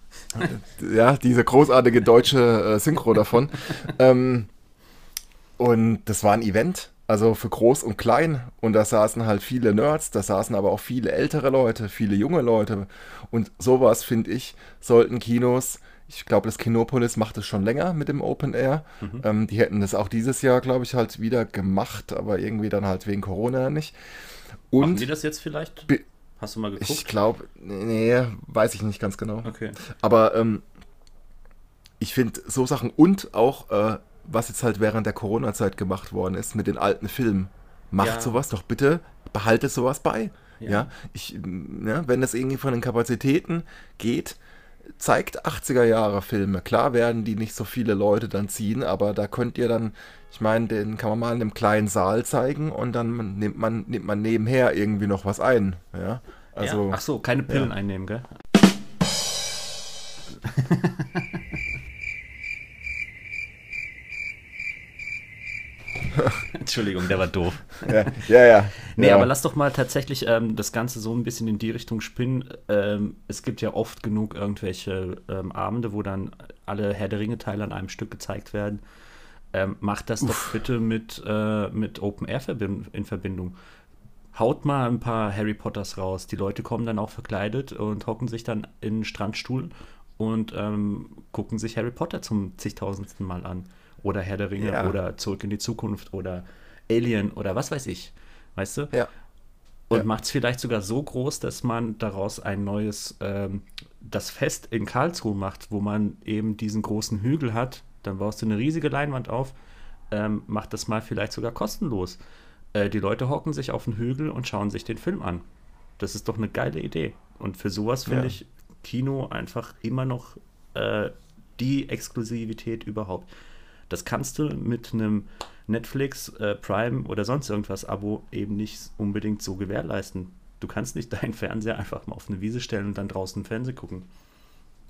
ja, diese großartige deutsche äh, Synchro davon. ähm, und das war ein Event, also für groß und klein. Und da saßen halt viele Nerds, da saßen aber auch viele ältere Leute, viele junge Leute. Und sowas, finde ich, sollten Kinos ich glaube, das Kinopolis macht es schon länger mit dem Open Air. Mhm. Ähm, die hätten das auch dieses Jahr, glaube ich, halt wieder gemacht, aber irgendwie dann halt wegen Corona nicht. Und Machen die das jetzt vielleicht? Hast du mal geguckt? Ich glaube, nee, weiß ich nicht ganz genau. Okay. Aber ähm, ich finde so Sachen und auch, äh, was jetzt halt während der Corona-Zeit gemacht worden ist mit den alten Filmen. Macht ja. sowas doch bitte, behaltet sowas bei. Ja, ja? ich, ja, ne, wenn das irgendwie von den Kapazitäten geht, zeigt 80er Jahre Filme. Klar werden die nicht so viele Leute dann ziehen, aber da könnt ihr dann, ich meine, den kann man mal in einem kleinen Saal zeigen und dann nimmt man, nimmt man nebenher irgendwie noch was ein. Ja, also. Ja. Ach so, keine Pillen ja. einnehmen, gell? Entschuldigung, der war doof. Ja, ja. ja. nee, ja. aber lass doch mal tatsächlich ähm, das Ganze so ein bisschen in die Richtung spinnen. Ähm, es gibt ja oft genug irgendwelche ähm, Abende, wo dann alle Herr der Ringe-Teile an einem Stück gezeigt werden. Ähm, macht das Uff. doch bitte mit, äh, mit Open Air in Verbindung. Haut mal ein paar Harry Potters raus. Die Leute kommen dann auch verkleidet und hocken sich dann in einen Strandstuhl und ähm, gucken sich Harry Potter zum zigtausendsten Mal an oder Herr der Ringe ja. oder Zurück in die Zukunft oder Alien oder was weiß ich. Weißt du? Ja. Und ja. macht es vielleicht sogar so groß, dass man daraus ein neues, ähm, das Fest in Karlsruhe macht, wo man eben diesen großen Hügel hat. Dann baust du eine riesige Leinwand auf, ähm, macht das mal vielleicht sogar kostenlos. Äh, die Leute hocken sich auf den Hügel und schauen sich den Film an. Das ist doch eine geile Idee. Und für sowas finde ja. ich Kino einfach immer noch äh, die Exklusivität überhaupt. Das kannst du mit einem Netflix, äh, Prime oder sonst irgendwas Abo eben nicht unbedingt so gewährleisten. Du kannst nicht deinen Fernseher einfach mal auf eine Wiese stellen und dann draußen Fernsehen gucken.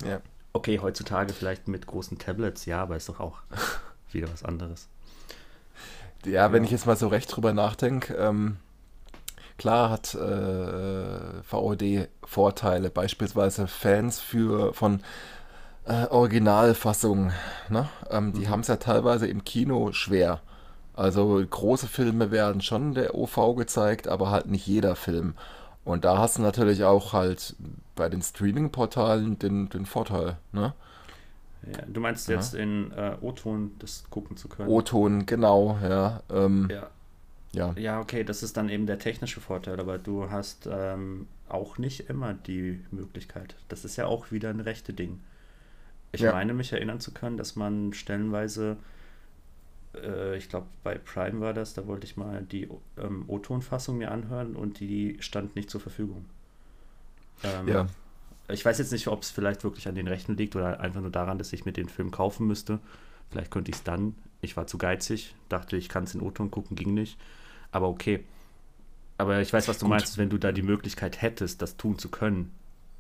Ja. Okay, heutzutage vielleicht mit großen Tablets, ja, aber ist doch auch wieder was anderes. Ja, wenn ja. ich jetzt mal so recht drüber nachdenke, ähm, klar hat äh, VOD Vorteile, beispielsweise Fans für von äh, Originalfassung. Ne? Ähm, die mhm. haben es ja teilweise im Kino schwer. Also große Filme werden schon der OV gezeigt, aber halt nicht jeder Film. Und da hast du natürlich auch halt bei den Streaming-Portalen den, den Vorteil. Ne? Ja, du meinst jetzt ja. in äh, O-Ton das gucken zu können? O-Ton, genau, ja. Ähm, ja. ja. Ja, okay, das ist dann eben der technische Vorteil, aber du hast ähm, auch nicht immer die Möglichkeit. Das ist ja auch wieder ein rechte Ding. Ich ja. meine mich erinnern zu können, dass man stellenweise, äh, ich glaube bei Prime war das, da wollte ich mal die ähm, O-Ton-Fassung mir anhören und die stand nicht zur Verfügung. Ähm, ja. Ich weiß jetzt nicht, ob es vielleicht wirklich an den Rechten liegt oder einfach nur daran, dass ich mir den Film kaufen müsste. Vielleicht könnte ich es dann. Ich war zu geizig, dachte, ich kann es in O-Ton gucken, ging nicht. Aber okay. Aber ich weiß, was du Gut. meinst, wenn du da die Möglichkeit hättest, das tun zu können,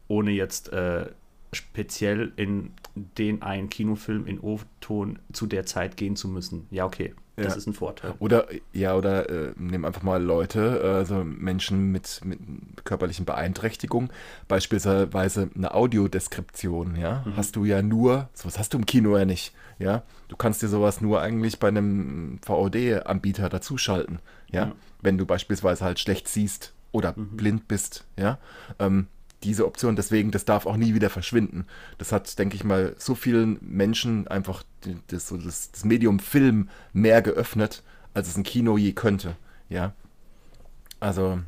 ohne jetzt äh, speziell in den einen Kinofilm in O-Ton zu der Zeit gehen zu müssen. Ja, okay, das ja. ist ein Vorteil. Oder, ja, oder äh, nehmen einfach mal Leute, also Menschen mit, mit körperlichen Beeinträchtigungen, beispielsweise eine Audiodeskription, ja, mhm. hast du ja nur, sowas hast du im Kino ja nicht, ja. Du kannst dir sowas nur eigentlich bei einem VOD-Anbieter dazuschalten, ja? ja, wenn du beispielsweise halt schlecht siehst oder mhm. blind bist, ja. Ähm, diese Option. Deswegen, das darf auch nie wieder verschwinden. Das hat, denke ich mal, so vielen Menschen einfach das, das, das Medium Film mehr geöffnet, als es ein Kino je könnte. Ja. Also.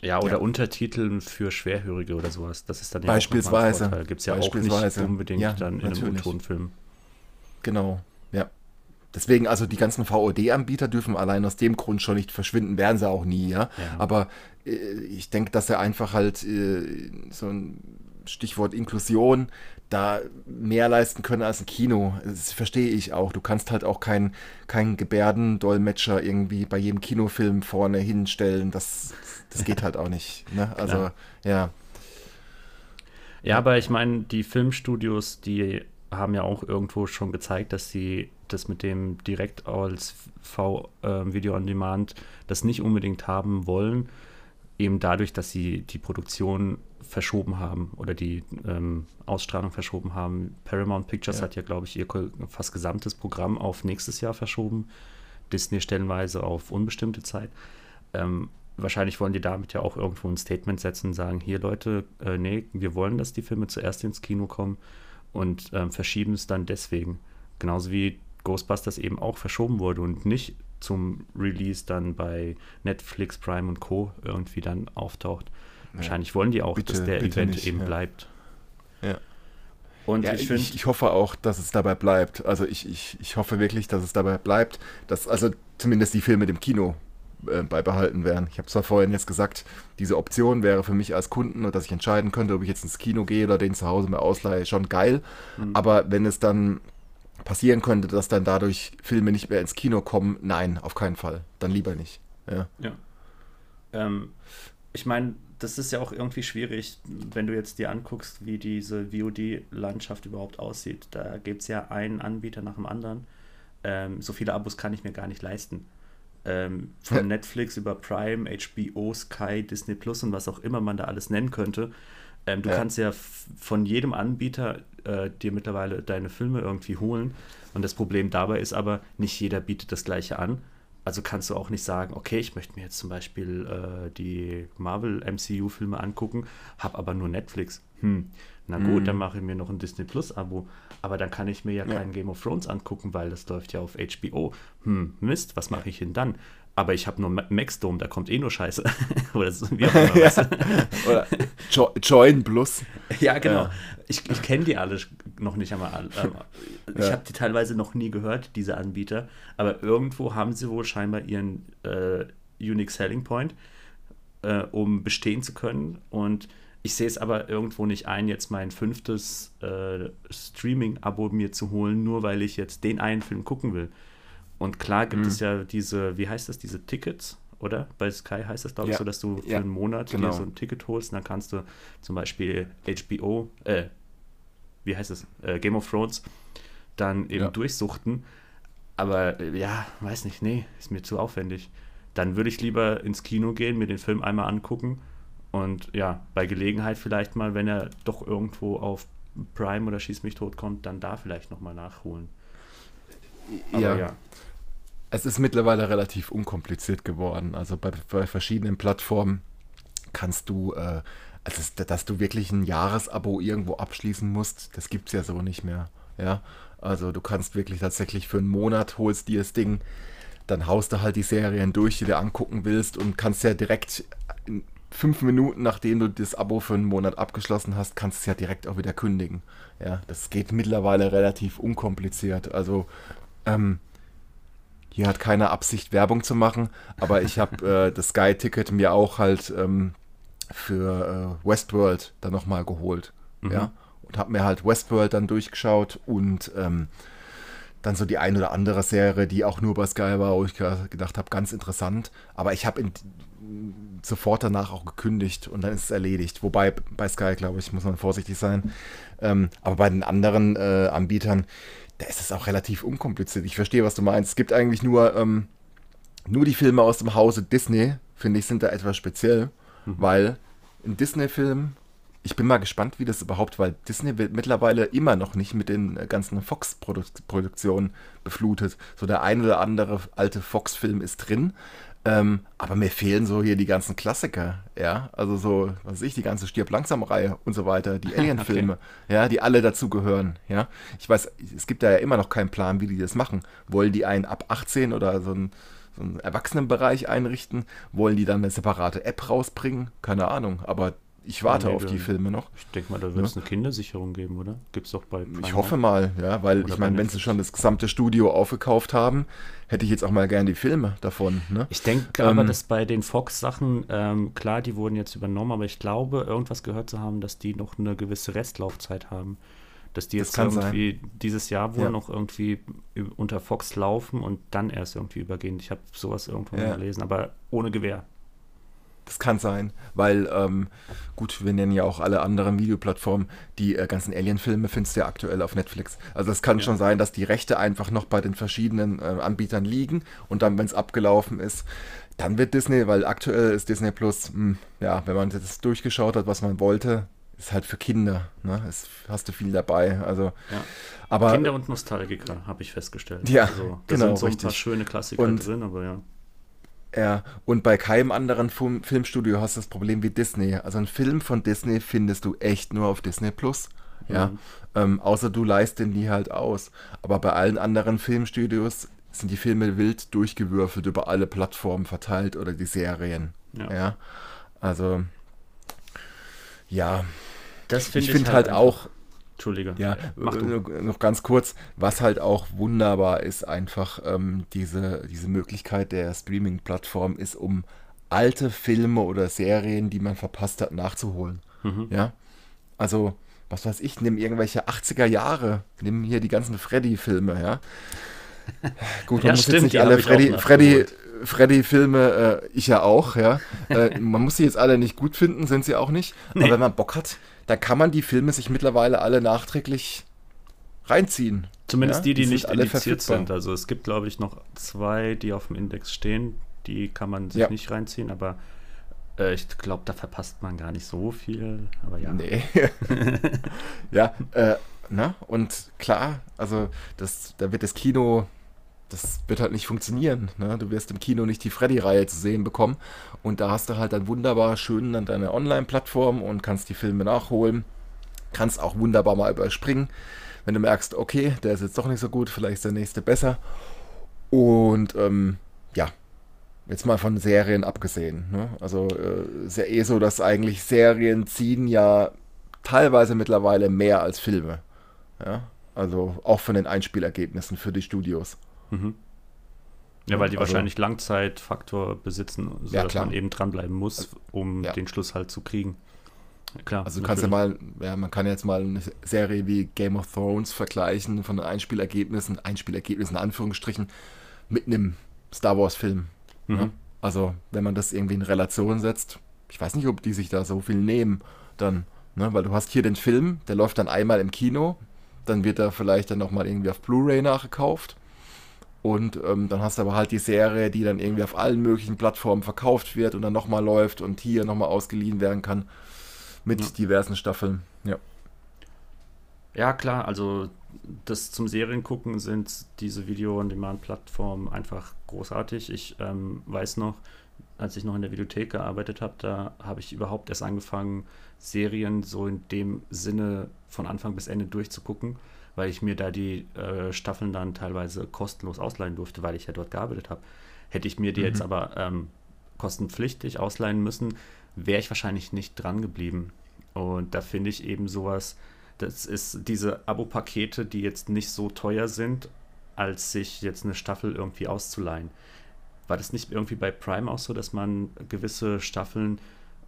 Ja, oder ja. Untertiteln für Schwerhörige oder sowas. Das ist dann ja Beispielsweise. Gibt es ja auch nicht unbedingt ja, dann in natürlich. einem O-Tonfilm. Genau. Deswegen, also die ganzen VOD-Anbieter dürfen allein aus dem Grund schon nicht verschwinden, werden sie auch nie, ja. ja. Aber äh, ich denke, dass er einfach halt äh, so ein Stichwort Inklusion da mehr leisten können als ein Kino. Das verstehe ich auch. Du kannst halt auch keinen kein Gebärdendolmetscher irgendwie bei jedem Kinofilm vorne hinstellen. Das, das geht halt auch nicht. Ne? Also, ja. Ja, aber ich meine, die Filmstudios, die haben ja auch irgendwo schon gezeigt, dass sie das mit dem direkt als V-Video äh, on Demand das nicht unbedingt haben wollen, eben dadurch, dass sie die Produktion verschoben haben oder die ähm, Ausstrahlung verschoben haben. Paramount Pictures ja. hat ja, glaube ich, ihr fast gesamtes Programm auf nächstes Jahr verschoben. Disney stellenweise auf unbestimmte Zeit. Ähm, wahrscheinlich wollen die damit ja auch irgendwo ein Statement setzen und sagen, hier Leute, äh, nee, wir wollen, dass die Filme zuerst ins Kino kommen und ähm, verschieben es dann deswegen. Genauso wie Ghostbusters eben auch verschoben wurde und nicht zum Release dann bei Netflix, Prime und Co. irgendwie dann auftaucht. Ja. Wahrscheinlich wollen die auch, bitte, dass der Event nicht, eben ja. bleibt. Ja. Und ja, ich, ich, ich, hoffe auch, dass es dabei bleibt. Also ich, ich, ich hoffe wirklich, dass es dabei bleibt, dass also zumindest die Filme dem Kino äh, beibehalten werden. Ich habe zwar vorhin jetzt gesagt, diese Option wäre für mich als Kunden, dass ich entscheiden könnte, ob ich jetzt ins Kino gehe oder den zu Hause mir ausleihe, schon geil. Mhm. Aber wenn es dann passieren könnte, dass dann dadurch Filme nicht mehr ins Kino kommen, nein, auf keinen Fall. Dann lieber nicht. Ja. ja. Ähm, ich meine, das ist ja auch irgendwie schwierig, wenn du jetzt dir anguckst, wie diese VOD-Landschaft überhaupt aussieht. Da gibt es ja einen Anbieter nach dem anderen. Ähm, so viele Abos kann ich mir gar nicht leisten. Ähm, von. Netflix über Prime, HBO, Sky, Disney Plus und was auch immer man da alles nennen könnte. Ähm, du ja. kannst ja von jedem Anbieter äh, dir mittlerweile deine Filme irgendwie holen. Und das Problem dabei ist aber, nicht jeder bietet das gleiche an. Also kannst du auch nicht sagen, okay, ich möchte mir jetzt zum Beispiel äh, die Marvel MCU-Filme angucken, habe aber nur Netflix. Hm, na gut, mm. dann mache ich mir noch ein Disney Plus-Abo. Aber dann kann ich mir ja, ja, keinen Game of Thrones angucken, weil das läuft ja auf HBO. Hm, Mist, was mache ich denn dann? aber ich habe nur Maxdome, da kommt eh nur Scheiße. Oder ja. Oder jo Join Plus. Ja, genau. Ja. Ich, ich kenne die alle noch nicht einmal. Ähm, ich ja. habe die teilweise noch nie gehört, diese Anbieter. Aber irgendwo haben sie wohl scheinbar ihren äh, Unique Selling Point, äh, um bestehen zu können. Und ich sehe es aber irgendwo nicht ein, jetzt mein fünftes äh, Streaming-Abo mir zu holen, nur weil ich jetzt den einen Film gucken will. Und klar gibt mhm. es ja diese, wie heißt das, diese Tickets, oder? Bei Sky heißt das, glaube ich, ja. so, dass du für ja, einen Monat genau. dir so ein Ticket holst und dann kannst du zum Beispiel HBO, äh, wie heißt es, äh, Game of Thrones dann eben ja. durchsuchten. Aber äh, ja, weiß nicht, nee, ist mir zu aufwendig. Dann würde ich lieber ins Kino gehen, mir den Film einmal angucken und ja, bei Gelegenheit vielleicht mal, wenn er doch irgendwo auf Prime oder Schieß mich tot kommt, dann da vielleicht nochmal nachholen. Aber ja. ja es ist mittlerweile relativ unkompliziert geworden. Also bei, bei verschiedenen Plattformen kannst du, äh, also dass du wirklich ein Jahresabo irgendwo abschließen musst, das gibt es ja so nicht mehr. Ja, also du kannst wirklich tatsächlich für einen Monat holst dir das Ding, dann haust du halt die Serien durch, die du angucken willst und kannst ja direkt fünf Minuten, nachdem du das Abo für einen Monat abgeschlossen hast, kannst du es ja direkt auch wieder kündigen. Ja, das geht mittlerweile relativ unkompliziert. Also ähm, hier hat keine Absicht, Werbung zu machen, aber ich habe äh, das Sky-Ticket mir auch halt ähm, für äh, Westworld dann nochmal geholt. Mhm. Ja. Und habe mir halt Westworld dann durchgeschaut und ähm, dann so die ein oder andere Serie, die auch nur bei Sky war, wo ich gedacht habe, ganz interessant. Aber ich habe sofort danach auch gekündigt und dann ist es erledigt. Wobei bei Sky, glaube ich, muss man vorsichtig sein. Ähm, aber bei den anderen äh, Anbietern, da ist es auch relativ unkompliziert. Ich verstehe, was du meinst. Es gibt eigentlich nur, ähm, nur die Filme aus dem Hause Disney, finde ich, sind da etwas speziell, mhm. weil ein Disney-Film, ich bin mal gespannt, wie das überhaupt, weil Disney wird mittlerweile immer noch nicht mit den ganzen Fox-Produktionen beflutet. So der ein oder andere alte Fox-Film ist drin, ähm, aber mir fehlen so hier die ganzen Klassiker, ja. Also so, was weiß ich, die ganze Stirb langsam-Reihe und so weiter, die Alien-Filme, okay. ja, die alle dazugehören, ja. Ich weiß, es gibt da ja immer noch keinen Plan, wie die das machen. Wollen die einen ab 18 oder so einen, so einen Erwachsenenbereich einrichten? Wollen die dann eine separate App rausbringen? Keine Ahnung, aber ich warte nee, auf die Filme noch. Ich denke mal, da wird es ja. eine Kindersicherung geben, oder? Gibt es doch bei. Prime ich hoffe mal, ja, weil oder ich meine, wenn sie schon das gesamte Studio aufgekauft haben, hätte ich jetzt auch mal gern die Filme davon. Ne? Ich denke ähm, aber, dass bei den Fox-Sachen, ähm, klar, die wurden jetzt übernommen, aber ich glaube, irgendwas gehört zu haben, dass die noch eine gewisse Restlaufzeit haben. Dass die jetzt irgendwie sein. dieses Jahr wohl ja. noch irgendwie unter Fox laufen und dann erst irgendwie übergehen. Ich habe sowas irgendwo ja. gelesen, aber ohne Gewehr. Das kann sein, weil, ähm, gut, wir nennen ja auch alle anderen Videoplattformen. Die äh, ganzen Alien-Filme findest du ja aktuell auf Netflix. Also es kann ja. schon sein, dass die Rechte einfach noch bei den verschiedenen äh, Anbietern liegen und dann, wenn es abgelaufen ist, dann wird Disney, weil aktuell ist Disney Plus, mh, hm, ja, wenn man das durchgeschaut hat, was man wollte, ist halt für Kinder. Ne? Es hast du viel dabei. Also, ja. aber, Kinder und Nostalgiker, habe ich festgestellt. Ja, also, da genau, sind so ein richtig. paar schöne Klassiker und, drin, aber ja. Ja, und bei keinem anderen Film Filmstudio hast du das Problem wie Disney. Also ein Film von Disney findest du echt nur auf Disney Plus. Ja, mhm. ähm, außer du leist den die halt aus. Aber bei allen anderen Filmstudios sind die Filme wild durchgewürfelt über alle Plattformen verteilt oder die Serien. Ja. ja? Also, ja. Das find ich finde halt, halt auch, Entschuldige. Ja, mach du. äh, noch ganz kurz, was halt auch wunderbar ist, einfach ähm, diese, diese Möglichkeit der Streaming-Plattform ist, um alte Filme oder Serien, die man verpasst hat, nachzuholen. Mhm. Ja, also, was weiß ich, nimm irgendwelche 80er Jahre, nimm hier die ganzen Freddy-Filme, ja. Gut, man Ja, muss stimmt, jetzt nicht alle Freddy, Freddy. Freddy-Filme, äh, ich ja auch, ja. äh, man muss sie jetzt alle nicht gut finden, sind sie auch nicht. Nee. Aber wenn man Bock hat, dann kann man die Filme sich mittlerweile alle nachträglich reinziehen. Zumindest Ja, die, die, die nicht alle indiziert verfügbar. sind. Also es gibt, glaube ich, noch zwei, die auf dem Index stehen. Die kann man sich Ja. nicht reinziehen, aber äh, ich glaube, da verpasst man gar nicht so viel. Aber ja. Nee. ja, äh, na, und klar, also das, da wird das Kino, das wird halt nicht funktionieren. Ne? Du wirst im Kino nicht die Freddy-Reihe zu sehen bekommen. Und da hast du halt dann wunderbar schön dann deine Online-Plattform und kannst die Filme nachholen. Kannst auch wunderbar mal überspringen, wenn du merkst, okay, der ist jetzt doch nicht so gut, vielleicht ist der nächste besser. Und ähm, ja, jetzt mal von Serien abgesehen. Ne? Also äh, ist ja eh so, dass eigentlich Serien ziehen ja teilweise mittlerweile mehr als Filme. Ja? Also auch von den Einspielergebnissen für die Studios. Mhm. Ja, weil die Also- wahrscheinlich Langzeitfaktor besitzen, sodass Ja, klar. man eben dranbleiben muss, um Ja. den Schluss halt zu kriegen. Klar. Also du kannst ja mal, ja, man kann jetzt mal eine Serie wie Game of Thrones vergleichen von den Einspielergebnissen, Einspielergebnissen in Anführungsstrichen, mit einem Star Wars-Film. Mhm. Ja? Also wenn man das irgendwie in Relation setzt, ich weiß nicht, ob die sich da so viel nehmen, dann, ne? weil du hast hier den Film, der läuft dann einmal im Kino, dann wird er vielleicht dann nochmal irgendwie auf Blu-ray nachgekauft. Und ähm, dann hast du aber halt die Serie, die dann irgendwie auf allen möglichen Plattformen verkauft wird und dann nochmal läuft und hier nochmal ausgeliehen werden kann mit Ja. diversen Staffeln. Ja. Ja, klar, also das zum Seriengucken sind diese Video-on-Demand-Plattformen einfach großartig. Ich ähm, weiß noch, als ich noch in der Videothek gearbeitet habe, da habe ich überhaupt erst angefangen, Serien so in dem Sinne von Anfang bis Ende durchzugucken, weil ich mir da die äh, Staffeln dann teilweise kostenlos ausleihen durfte, weil ich ja dort gearbeitet habe. Hätte ich mir die jetzt aber ähm, kostenpflichtig ausleihen müssen, wäre ich wahrscheinlich nicht dran geblieben. Und da finde ich eben sowas, das ist diese Abo-Pakete, die jetzt nicht so teuer sind, als sich jetzt eine Staffel irgendwie auszuleihen. War das nicht irgendwie bei Prime auch so, dass man gewisse Staffeln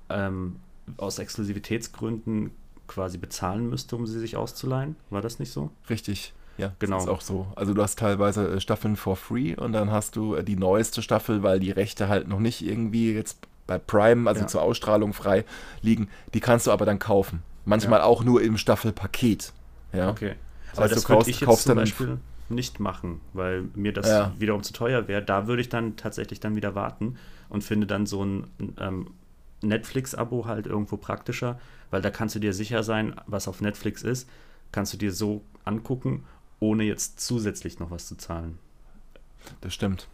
ähm, aus Exklusivitätsgründen quasi bezahlen müsste, um sie sich auszuleihen? War das nicht so? Richtig. Ja, Genau. Das ist auch so. Also du hast teilweise äh, Staffeln for free und dann hast du äh, die neueste Staffel, weil die Rechte halt noch nicht irgendwie jetzt bei Prime, also Ja. zur Ausstrahlung frei liegen. Die kannst du aber dann kaufen. Manchmal auch nur im Staffelpaket. Ja. Okay. Das Aber heißt, das du könnte kaufst- ich jetzt kaufst zum Beispiel nicht machen, weil mir das Ja. wiederum zu teuer wäre. Da würde ich dann tatsächlich dann wieder warten und finde dann so ein ähm, Netflix-Abo halt irgendwo praktischer, weil da kannst du dir sicher sein, was auf Netflix ist, kannst du dir so angucken, ohne jetzt zusätzlich noch was zu zahlen. Das stimmt.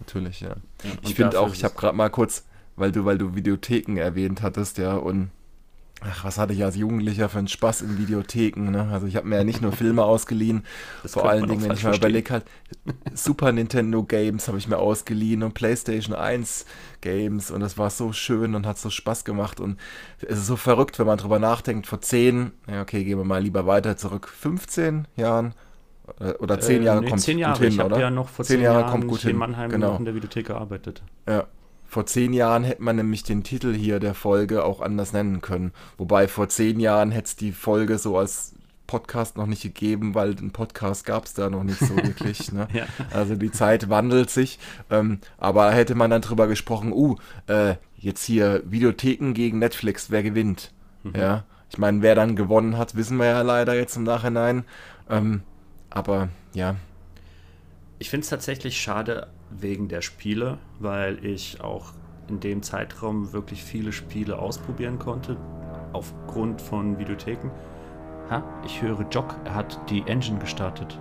Natürlich, ja. Ja, Ich finde auch, ich habe gerade mal kurz, weil du, weil du Videotheken erwähnt hattest, ja, und ach, was hatte ich als Jugendlicher für einen Spaß in Videotheken, ne? Also ich habe mir ja nicht nur Filme ausgeliehen, Das vor allen Dingen, wenn ich mal überlege, halt, Super Nintendo Games habe ich mir ausgeliehen und PlayStation 1 Games und das war so schön und hat so Spaß gemacht und es ist so verrückt, wenn man drüber nachdenkt, vor 10, ja okay, gehen wir mal lieber weiter zurück, 15 Jahren äh, oder 10 Äh, Jahre nee, kommt zehn gut Jahre. hin, ich oder? ja noch vor Zehn zehn, Jahre Jahren kommt gut hier in hin, Mannheim genau. in der Videothek gearbeitet. Ja. Vor zehn Jahren hätte man nämlich den Titel hier der Folge auch anders nennen können. Wobei vor zehn Jahren hätte es die Folge so als Podcast noch nicht gegeben, weil den Podcast gab es da noch nicht so wirklich. Ne? Ja. Also die Zeit wandelt sich. Ähm, aber hätte man dann drüber gesprochen, uh, äh, jetzt hier Videotheken gegen Netflix, wer gewinnt? Ja. Ich meine, wer dann gewonnen hat, wissen wir ja leider jetzt im Nachhinein. Ähm, aber ja, Ich finde es tatsächlich schade wegen der Spiele, weil ich auch in dem Zeitraum wirklich viele Spiele ausprobieren konnte, aufgrund von Videotheken. Ha, ich höre Jock, er hat die Engine gestartet.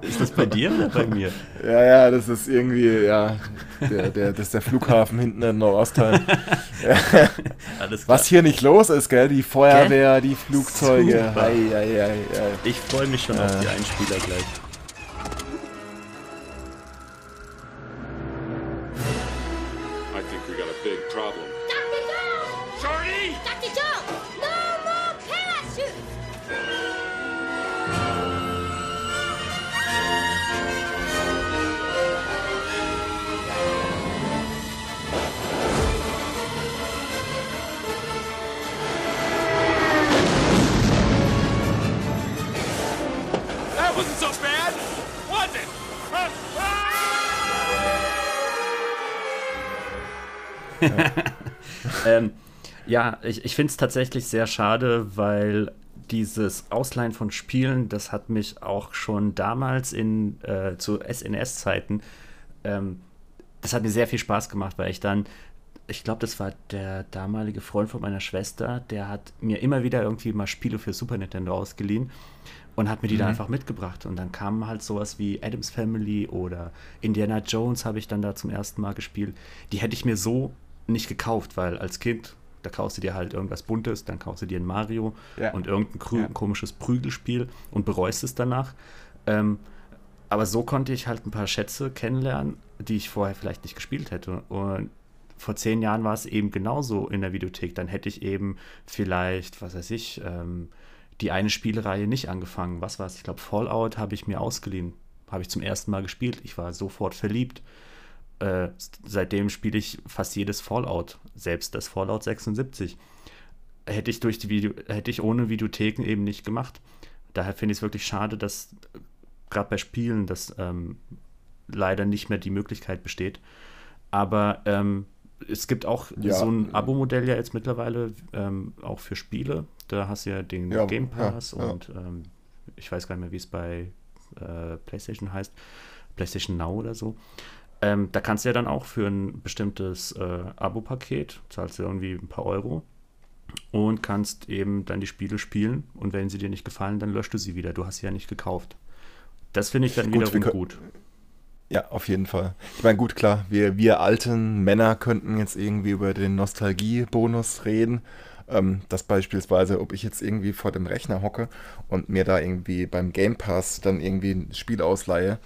ist das bei dir oder bei mir? Ja, ja, das ist irgendwie, ja, der, der, das ist der Flughafen hinten in Nordostteil. Alles klar. Was hier nicht los ist, gell? Die Feuerwehr, die Flugzeuge. Ei, ei, ei. Ich freue mich schon auf die Einspieler gleich. Ja, ich, ich finde es tatsächlich sehr schade, weil dieses Ausleihen von Spielen, das hat mich auch schon damals in äh, zu SNS-Zeiten, ähm, das hat mir sehr viel Spaß gemacht, weil ich dann, ich glaube, das war der damalige Freund von meiner Schwester, der hat mir immer wieder irgendwie mal Spiele für Super Nintendo ausgeliehen und hat mir die Mhm. dann einfach mitgebracht. Und dann kamen halt sowas wie Adams Family oder Indiana Jones habe ich dann da zum ersten Mal gespielt. Die hätte ich mir so nicht gekauft, weil als Kind, da kaufst du dir halt irgendwas Buntes, dann kaufst du dir ein Mario Ja. und irgendein Ja. komisches Prügelspiel und bereust es danach. Ähm, aber so konnte ich halt ein paar Schätze kennenlernen, die ich vorher vielleicht nicht gespielt hätte. Und vor zehn Jahren war es eben genauso in der Videothek. Dann hätte ich eben vielleicht, was weiß ich, ähm, die eine Spielreihe nicht angefangen. Was war es? Ich glaube, Fallout habe ich mir ausgeliehen. Habe ich zum ersten Mal gespielt. Ich war sofort verliebt. Äh, seitdem spiele ich fast jedes Fallout, selbst das Fallout 76. Hätte ich durch die Video, hätte ich ohne Videotheken eben nicht gemacht. Daher finde ich es wirklich schade, dass gerade bei Spielen das ähm, leider nicht mehr die Möglichkeit besteht. Aber ähm, es gibt auch Ja. so ein Abo-Modell ja jetzt mittlerweile ähm, auch für Spiele. Da hast du ja den Ja, Game Pass ja. und ähm, ich weiß gar nicht mehr, wie es bei äh, PlayStation heißt. PlayStation Now oder so. Ähm, da kannst du ja dann auch für ein bestimmtes äh, Abo-Paket, zahlst du irgendwie ein paar Euro und kannst eben dann die Spiele spielen und wenn sie dir nicht gefallen, dann löscht du sie wieder. Du hast sie ja nicht gekauft. Das finde ich dann Gut, wiederum gut. Ja, auf jeden Fall. Ich meine, gut, klar, wir, wir alten Männer könnten jetzt irgendwie über den Nostalgie-Bonus reden. Ähm, das beispielsweise, ob ich jetzt irgendwie vor dem Rechner hocke und mir da irgendwie beim Game Pass dann irgendwie ein Spiel ausleihe.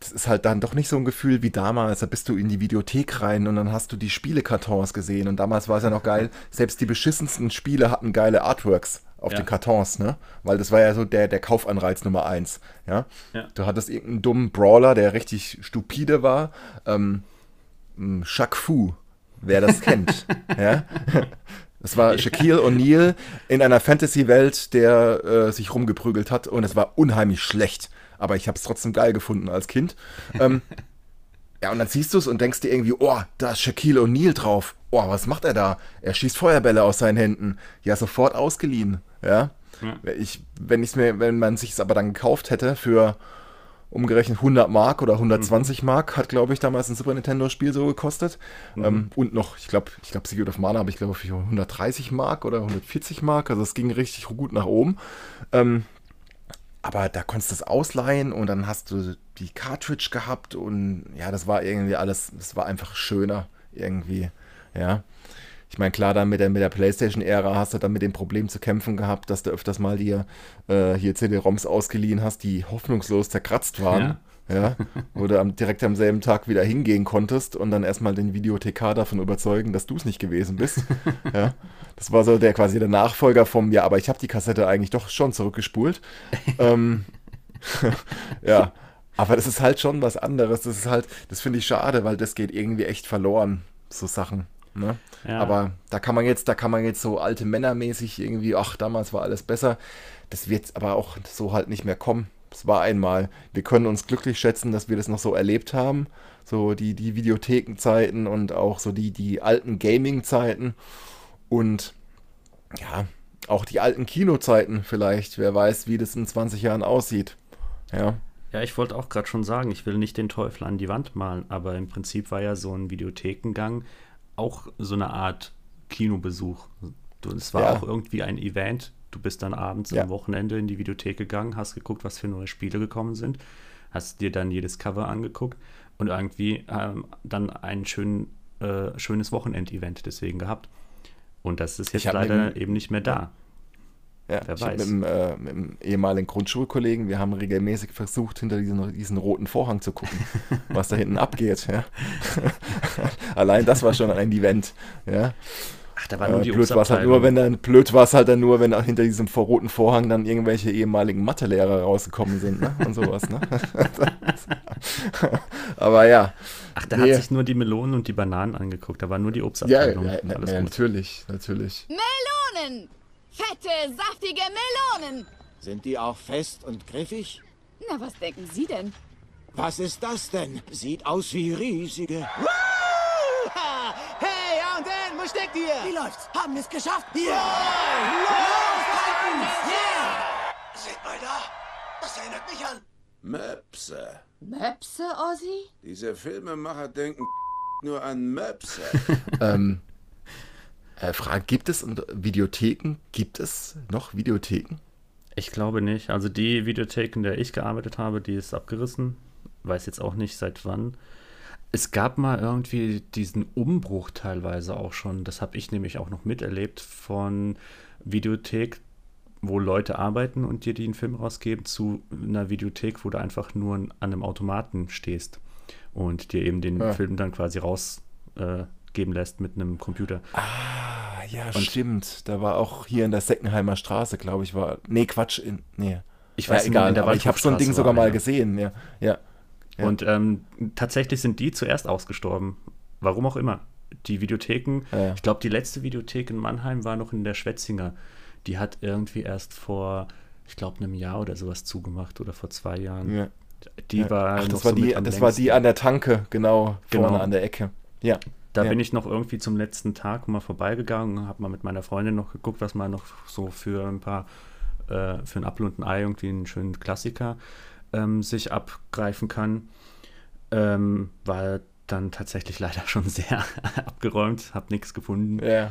Das ist halt dann doch nicht so ein Gefühl wie damals. Da bist du in die Videothek rein und dann hast du die Spielekartons gesehen. Und damals war es ja noch geil, selbst die beschissensten Spiele hatten geile Artworks auf Ja. den Kartons, ne? Weil das war ja so der, der Kaufanreiz Nummer eins. Ja? Ja. Du hattest irgendeinen dummen Brawler, der richtig stupide war. Ähm, m, Shaq Fu, wer das kennt. ja? Das war Shaquille O'Neal in einer Fantasy-Welt, der äh, sich rumgeprügelt hat und es war unheimlich schlecht. Aber ich habe es trotzdem geil gefunden als Kind. Ähm, ja, und dann siehst du es und denkst dir irgendwie, oh, da ist Shaquille O'Neal drauf. Oh, was macht er da? Er schießt Feuerbälle aus seinen Händen. Ja, sofort ausgeliehen. Ja. Ich, wenn ich's mir, wenn man sich es aber dann gekauft hätte für umgerechnet 100 Mark oder 120 Mark, hat glaube ich damals ein Super Nintendo Spiel so gekostet. Ähm, und noch, ich glaube, ich glaube Secret of Mana habe ich glaube für 130 Mark oder 140 Mark. Also es ging richtig gut nach oben. Ähm, aber da konntest du es ausleihen und dann hast du die Cartridge gehabt und ja, das war irgendwie alles, das war einfach schöner irgendwie, ja. Ich meine, klar, dann mit der, mit der Playstation-Ära hast du dann mit dem Problem zu kämpfen gehabt, dass du öfters mal dir äh, hier CD-ROMs ausgeliehen hast, die hoffnungslos zerkratzt waren. Ja. Wo du am, direkt am selben Tag wieder hingehen konntest und dann erstmal den Videothekar davon überzeugen, dass du es nicht gewesen bist. ja. Das war so der quasi der Nachfolger vom, ja, aber ich habe die Kassette eigentlich doch schon zurückgespult. ähm, ja, aber das ist halt schon was anderes. Das ist halt, das finde ich schade, weil das geht irgendwie echt verloren, so Sachen. Ne? Ja. Aber da kann man jetzt, da kann man jetzt so alte Männermäßig irgendwie, ach, damals war alles besser. Das wird aber auch so halt nicht mehr kommen. Es war einmal. Wir können uns glücklich schätzen, dass wir das noch so erlebt haben. So die, die Videothekenzeiten und auch so die, die alten Gaming-Zeiten. Und ja, auch die alten Kinozeiten vielleicht. Wer weiß, wie das in 20 Jahren aussieht. Ja. Ja, ich wollte auch gerade schon sagen, ich will nicht den Teufel an die Wand malen, aber im Prinzip war ja so ein Videothekengang auch so eine Art Kinobesuch. Es war Ja. auch irgendwie ein Event. Du bist dann abends Ja. am Wochenende in die Videothek gegangen, hast geguckt, was für neue Spiele gekommen sind, hast dir dann jedes Cover angeguckt und irgendwie ähm, dann ein schön, äh, schönes Wochenendevent deswegen gehabt. Und das ist jetzt leider eben nicht mehr da. Ja, Wer ich weiß. Mit, dem, äh, mit dem ehemaligen Grundschulkollegen, wir haben regelmäßig versucht, hinter diesen, diesen roten Vorhang zu gucken, was da hinten abgeht. Ja. Allein das war schon ein Event. Ja. Ach, da war nur Äh, die blöd war es halt nur, wenn dann, blöd war es halt dann nur, wenn auch hinter diesem roten Vorhang dann irgendwelche ehemaligen Mathelehrer rausgekommen sind, ne? Und sowas, ne? Aber ja. Ach, da Nee. hat sich nur die Melonen und die Bananen angeguckt. Da war nur die Ja, Obstabteilung. ja, Alles na, gut. natürlich, natürlich. Melonen! Fette, saftige Melonen! Sind die auch fest und griffig? Na, was denken Sie denn? Was ist das denn? Sieht aus wie riesige. Hey, ja und denn, wo steckt ihr? Wie läuft's? Haben es geschafft? Ja! Los, Titans! Yeah! Seht mal da, das erinnert mich an. Möpse. Möpse, Ozzy? Diese Filmemacher denken nur an Möpse. ähm, äh, Frage, gibt es und Videotheken? Gibt es noch Videotheken? Ich glaube nicht. Also die Videothek, in der ich gearbeitet habe, die ist abgerissen. Weiß jetzt auch nicht seit wann. Es gab mal irgendwie diesen Umbruch teilweise auch schon. Das habe ich nämlich auch noch miterlebt von Videothek, wo Leute arbeiten und dir die einen Film rausgeben, zu einer Videothek, wo du einfach nur an einem Automaten stehst und dir eben den Ja. Film dann quasi rausgeben äh, lässt mit einem Computer. Ah, ja, Und- stimmt. Da war auch hier in der Seckenheimer Straße, glaube ich, war. Nee, Quatsch. In, nee. Ich weiß ja, nicht, egal, in der aber ich habe so ein Ding sogar mal einer. gesehen. Ja, ja. Ja. Und ähm, tatsächlich sind die zuerst ausgestorben. Warum auch immer. Die Videotheken, Ja. ich glaube, die letzte Videothek in Mannheim war noch in der Schwetzinger. Die hat irgendwie erst vor, ich glaube, einem Jahr oder sowas zugemacht oder vor zwei Jahren. Ja. Die war Ach, das war so die, das war die an der Tanke, genau, Genau. vorne an der Ecke. Ja. Da bin ich noch irgendwie zum letzten Tag mal vorbeigegangen und habe mal mit meiner Freundin noch geguckt, was man noch so für ein paar, äh, für ein Apfel und ein Ei irgendwie einen schönen Klassiker ähm, sich abgreifen kann. Ähm, war dann tatsächlich leider schon sehr abgeräumt, habe nichts gefunden, Ja.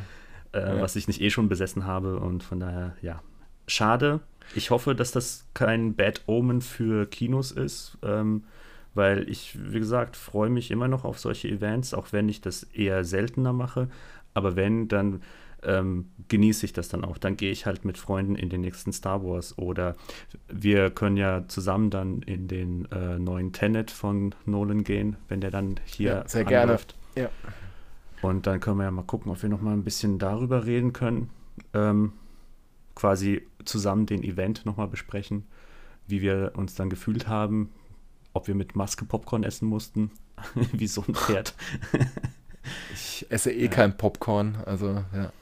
äh, Ja. was ich nicht eh schon besessen habe und von daher, ja, schade. Ich hoffe, dass das kein Bad Omen für Kinos ist, ähm, weil ich, wie gesagt, freue mich immer noch auf solche Events, auch wenn ich das eher seltener mache. Aber wenn, dann ähm, genieße ich das dann auch. Dann gehe ich halt mit Freunden in den nächsten Star Wars oder wir können ja zusammen dann in den äh, neuen Tenet von Nolan gehen, wenn der dann hier Ja, sehr gerne. anläuft. Ja. Und dann können wir ja mal gucken, ob wir noch mal ein bisschen darüber reden können. Ähm, quasi zusammen den Event noch mal besprechen, wie wir uns dann gefühlt haben, ob wir mit Maske Popcorn essen mussten, wie so ein Pferd. Ich esse eh kein Popcorn, also ja.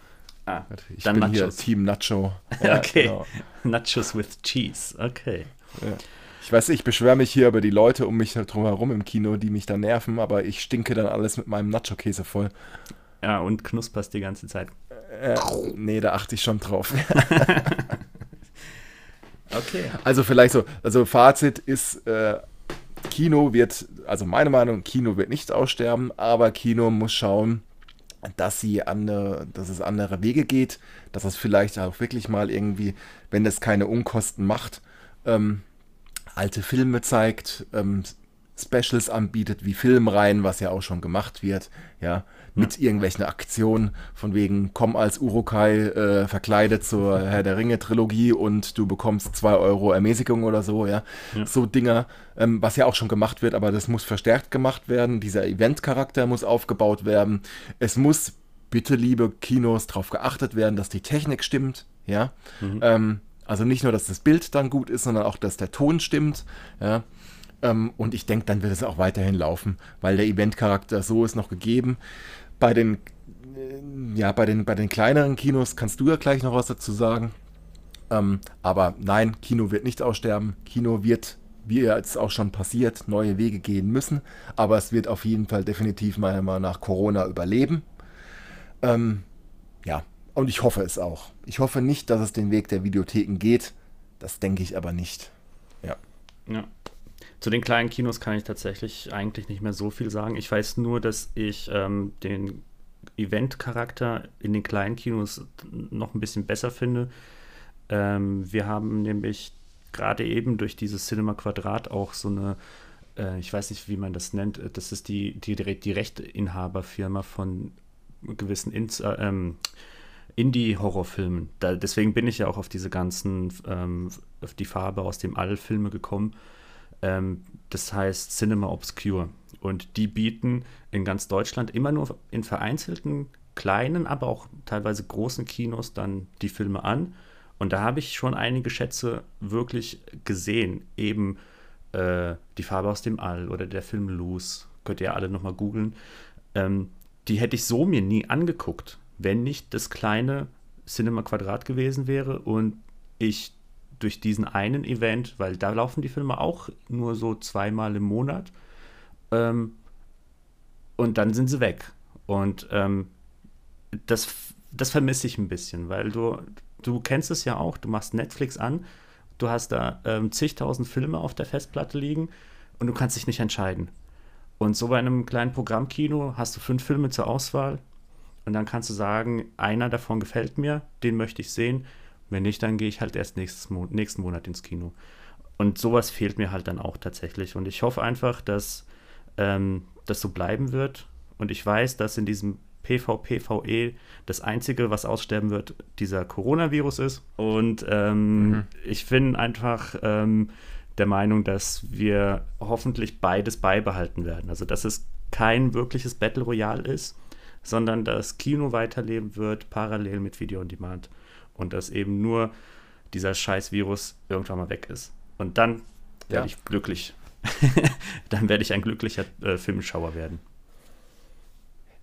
Ah, Ich dann bin hier Nachos. Team Nacho. okay. genau. Nachos with Cheese. Okay. Ich weiß, ich beschwere mich hier über die Leute um mich drumherum im Kino, die mich da nerven, aber ich stinke dann alles mit meinem Nacho-Käse voll. Ja, und knusperst die ganze Zeit. Äh, nee, da achte ich schon drauf. Okay. Also vielleicht so, also Fazit ist, äh, Kino wird, also meine Meinung, Kino wird nicht aussterben, aber Kino muss schauen, dass sie andere, dass es andere Wege geht, dass es vielleicht auch wirklich mal irgendwie, wenn es keine Unkosten macht, ähm, alte Filme zeigt, ähm, Specials anbietet wie Filmreihen, was ja auch schon gemacht wird, ja, mit irgendwelchen Aktionen, von wegen komm als Urukai äh, verkleidet zur Herr der Ringe Trilogie und du bekommst 2 Euro Ermäßigung oder so, ja. Ja. So Dinger, ähm, was ja auch schon gemacht wird, aber das muss verstärkt gemacht werden. Dieser Eventcharakter muss aufgebaut werden. Es muss, bitte liebe Kinos, darauf geachtet werden, dass die Technik stimmt, ja. Ähm, also nicht nur, dass das Bild dann gut ist, sondern auch, dass der Ton stimmt, ja. Ähm, und ich denke, dann wird es auch weiterhin laufen, weil der Eventcharakter so ist noch gegeben. Bei den, äh, ja, bei den, bei den kleineren Kinos kannst du ja gleich noch was dazu sagen. Ähm, aber nein, Kino wird nicht aussterben. Kino wird, wie jetzt auch schon passiert, neue Wege gehen müssen. Aber es wird auf jeden Fall definitiv meiner Meinung nach Corona überleben. Ähm, ja, und ich hoffe es auch. Ich hoffe nicht, dass es den Weg der Videotheken geht. Das denke ich aber nicht. Ja. Ja. Zu den kleinen Kinos kann ich tatsächlich eigentlich nicht mehr so viel sagen. Ich weiß nur, dass ich ähm, den Event-Charakter in den kleinen Kinos noch ein bisschen besser finde. Ähm, wir haben nämlich gerade eben durch dieses Cinema Quadrat auch so eine, äh, ich weiß nicht, wie man das nennt, äh, das ist die, die, die Rechteinhaberfirma von gewissen äh, ähm, Indie-Horrorfilmen. Deswegen bin ich ja auch auf diese ganzen, ähm, auf die Farbe aus dem All-Filme gekommen. Ähm, das heißt Cinema Obscure. Und die bieten in ganz Deutschland immer nur in vereinzelten kleinen, aber auch teilweise großen Kinos dann die Filme an. Und da habe ich schon einige Schätze wirklich gesehen. Eben äh, Die Farbe aus dem All oder der Film Loose. Könnt ihr alle nochmal googeln. Ähm, die hätte ich so mir nie angeguckt, wenn nicht das kleine Cinema Quadrat gewesen wäre und ich durch diesen einen Event, weil da laufen die Filme auch nur so zweimal im Monat. Ähm, und dann sind sie weg. Und ähm, das, das vermisse ich ein bisschen, weil du, du kennst es ja auch, du machst Netflix an, du hast da ähm, zigtausend Filme auf der Festplatte liegen und du kannst dich nicht entscheiden. Und so bei einem kleinen Programmkino hast du fünf Filme zur Auswahl und dann kannst du sagen, einer davon gefällt mir, den möchte ich sehen. Wenn nicht, dann gehe ich halt erst Mo nächsten Monat ins Kino. Und sowas fehlt mir halt dann auch tatsächlich. Und ich hoffe einfach, dass ähm, das so bleiben wird. Und ich weiß, dass in diesem PvPVE das Einzige, was aussterben wird, dieser Coronavirus ist. Und ähm, mhm. ich bin einfach ähm, der Meinung, dass wir hoffentlich beides beibehalten werden. Also, dass es kein wirkliches Battle Royale ist, sondern dass Kino weiterleben wird, parallel mit Video on Demand. Und dass eben nur dieser scheiß Virus irgendwann mal weg ist. Und dann ja. werde ich glücklich. dann werde ich ein glücklicher äh, Filmschauer werden.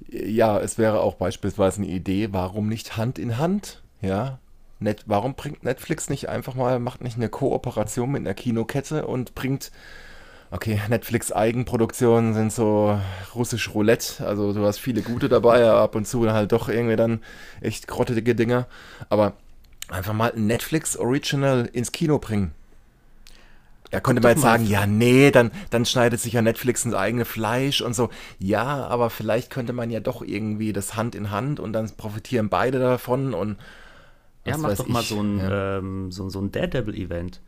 Ja, es wäre auch beispielsweise eine Idee, warum nicht Hand in Hand? Ja, Net, warum bringt Netflix nicht einfach mal, macht nicht eine Kooperation mit einer Kinokette und bringt, okay, Netflix Eigenproduktionen sind so russisch Roulette, also du hast viele gute dabei, ab und zu halt doch irgendwie dann echt grottige Dinger, aber einfach mal ein Netflix Original ins Kino bringen. Da könnte man jetzt sagen, ja, nee, dann, dann schneidet sich ja Netflix ins eigene Fleisch und so. Ja, aber vielleicht könnte man ja doch irgendwie das Hand in Hand und dann profitieren beide davon und ja, mach doch ich. mal so ein, ja. ähm, so, so ein Daredevil-Event.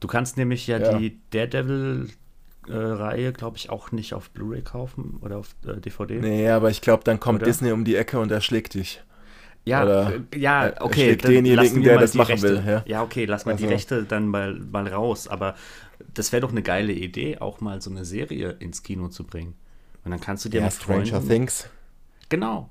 Du kannst nämlich ja, ja. die Daredevil-Reihe, äh, glaube ich, auch nicht auf Blu-ray kaufen oder auf äh, DVD. Nee, aber ich glaube, dann kommt oder? Disney um die Ecke und erschlägt dich. Ja, Oder äh, ja, okay. denjenigen, der das machen Rechte, will. Ja. ja, okay, lass mal also. die Rechte dann mal, mal raus. Aber das wäre doch eine geile Idee, auch mal so eine Serie ins Kino zu bringen. Und dann kannst du dir ja, mit Stranger Freunden, Things. Genau.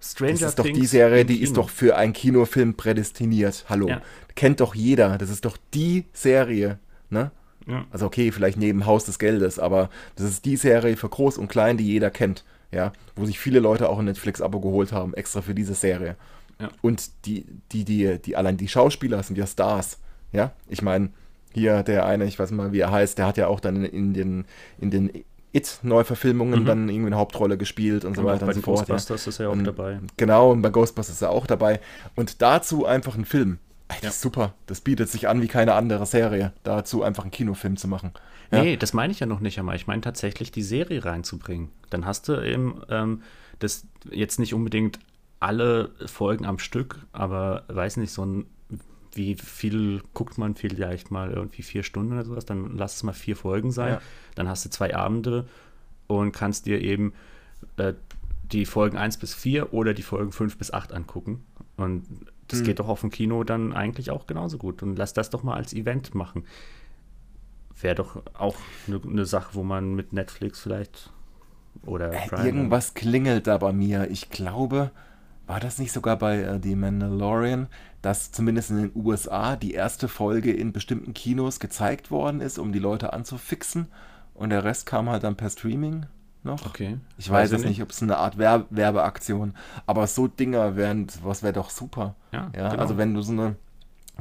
Stranger das ist doch die Serie, die ist doch für einen Kinofilm prädestiniert. Hallo. Ja. Kennt doch jeder. Das ist doch die Serie. Ne? Ja. Also okay, vielleicht neben Haus des Geldes, aber das ist die Serie für Groß und Klein, die jeder kennt. Ja, wo sich viele Leute auch ein Netflix-Abo geholt haben, extra für diese Serie. Ja. Und die, die, die, die, allein die Schauspieler sind ja Stars. Ja, ich meine, hier der eine, ich weiß mal, wie er heißt, der hat ja auch dann in den, in den It-Neuverfilmungen mhm. dann irgendwie eine Hauptrolle gespielt und, und so weiter und so fort. Bei Ghostbusters ja. ist er auch und, dabei. Genau, und bei Ghostbusters ist er auch dabei. Und dazu einfach ein Film. Ey, das ja. ist super. Das bietet sich an wie keine andere Serie, dazu einfach einen Kinofilm zu machen. Ja? Nee, das meine ich ja noch nicht einmal. Ich meine tatsächlich, die Serie reinzubringen. Dann hast du eben ähm, das jetzt nicht unbedingt alle Folgen am Stück, aber weiß nicht, so ein wie viel guckt man vielleicht mal irgendwie vier Stunden oder sowas, dann lass es mal vier Folgen sein. Ja. Dann hast du zwei Abende und kannst dir eben äh, die Folgen 1 bis 4 oder die Folgen 5 bis 8 angucken. Und das hm. geht doch auf dem Kino dann eigentlich auch genauso gut. Und lass das doch mal als Event machen. Wäre doch auch eine ne Sache, wo man mit Netflix vielleicht oder äh, Irgendwas klingelt da bei mir. Ich glaube, war das nicht sogar bei äh, The Mandalorian, dass zumindest in den USA die erste Folge in bestimmten Kinos gezeigt worden ist, um die Leute anzufixen und der Rest kam halt dann per Streaming noch. Okay. Ich weiß, weiß jetzt nicht, ob es eine Art Werbe Werbeaktion, aber so Dinger wären, was wäre doch super. Ja, ja genau. also wenn du so eine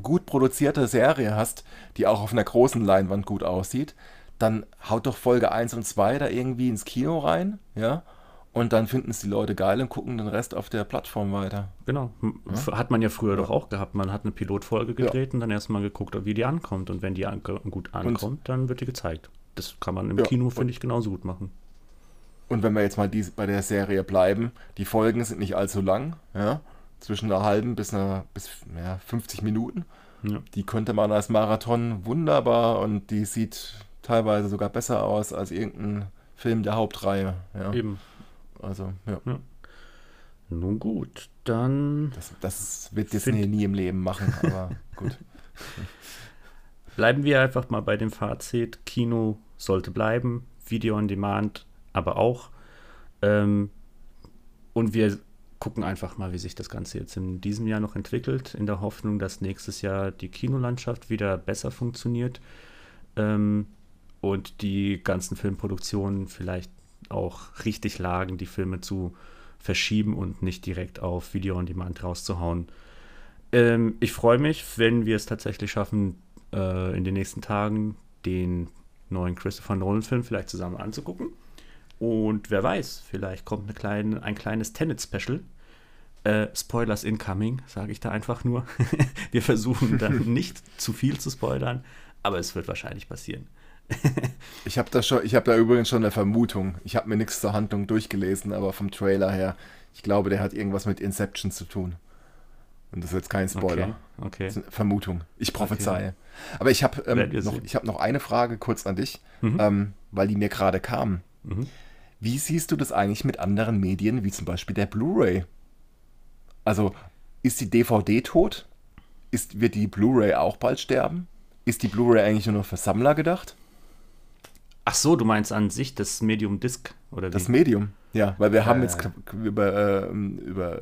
gut produzierte Serie hast, die auch auf einer großen Leinwand gut aussieht, dann haut doch Folge 1 und 2 da irgendwie ins Kino rein, ja, und dann finden es die Leute geil und gucken den Rest auf der Plattform weiter. Genau. Ja? Hat man ja früher ja. doch auch gehabt. Man hat eine Pilotfolge gedreht ja. und dann erstmal geguckt, wie die ankommt. Und wenn die an gut ankommt, und? dann wird die gezeigt. Das kann man im Kino, finde ich, genauso gut machen. Und wenn wir jetzt mal die, bei der Serie bleiben, die Folgen sind nicht allzu lang, ja, zwischen einer halben bis einer bis ja, 50 Minuten. Die könnte man als Marathon wunderbar und die sieht teilweise sogar besser aus als irgendein Film der Hauptreihe. Ja. Eben. Also, ja. ja. Nun gut, dann. Das, das wird Disney nie im Leben machen, aber gut. Bleiben wir einfach mal bei dem Fazit. Kino sollte bleiben, Video on Demand aber auch. Ähm, und wir gucken einfach mal, wie sich das Ganze jetzt in diesem Jahr noch entwickelt, in der Hoffnung, dass nächstes Jahr die Kinolandschaft wieder besser funktioniert ähm, und die ganzen Filmproduktionen vielleicht auch richtig lagen, die Filme zu verschieben und nicht direkt auf Video on Demand rauszuhauen. Ähm, ich freue mich, wenn wir es tatsächlich schaffen, äh, in den nächsten Tagen den neuen Christopher Nolan-Film vielleicht zusammen anzugucken. Und wer weiß, vielleicht kommt eine kleine, ein kleines Tenet-Special. Äh, Spoilers incoming, sage ich da einfach nur. Wir versuchen dann nicht zu viel zu spoilern, aber es wird wahrscheinlich passieren. ich habe da schon, ich habe da übrigens schon eine Vermutung. Ich habe mir nichts zur Handlung durchgelesen, aber vom Trailer her, ich glaube, der hat irgendwas mit Inception zu tun. Und das ist jetzt kein Spoiler. Okay. okay. Das ist eine Vermutung. Ich prophezeie. Okay. Aber ich habe ähm, noch, hab noch eine Frage kurz an dich, mhm. ähm, weil die mir gerade kam. Mhm. Wie siehst du das eigentlich mit anderen Medien, wie zum Beispiel der Blu-ray? Also, ist die DVD tot? Ist, wird die Blu-ray auch bald sterben? Ist die Blu-ray eigentlich nur noch für Sammler gedacht? Ach so, du meinst an sich das Medium Disc oder wie? Das Medium, ja, weil wir haben jetzt über, äh, über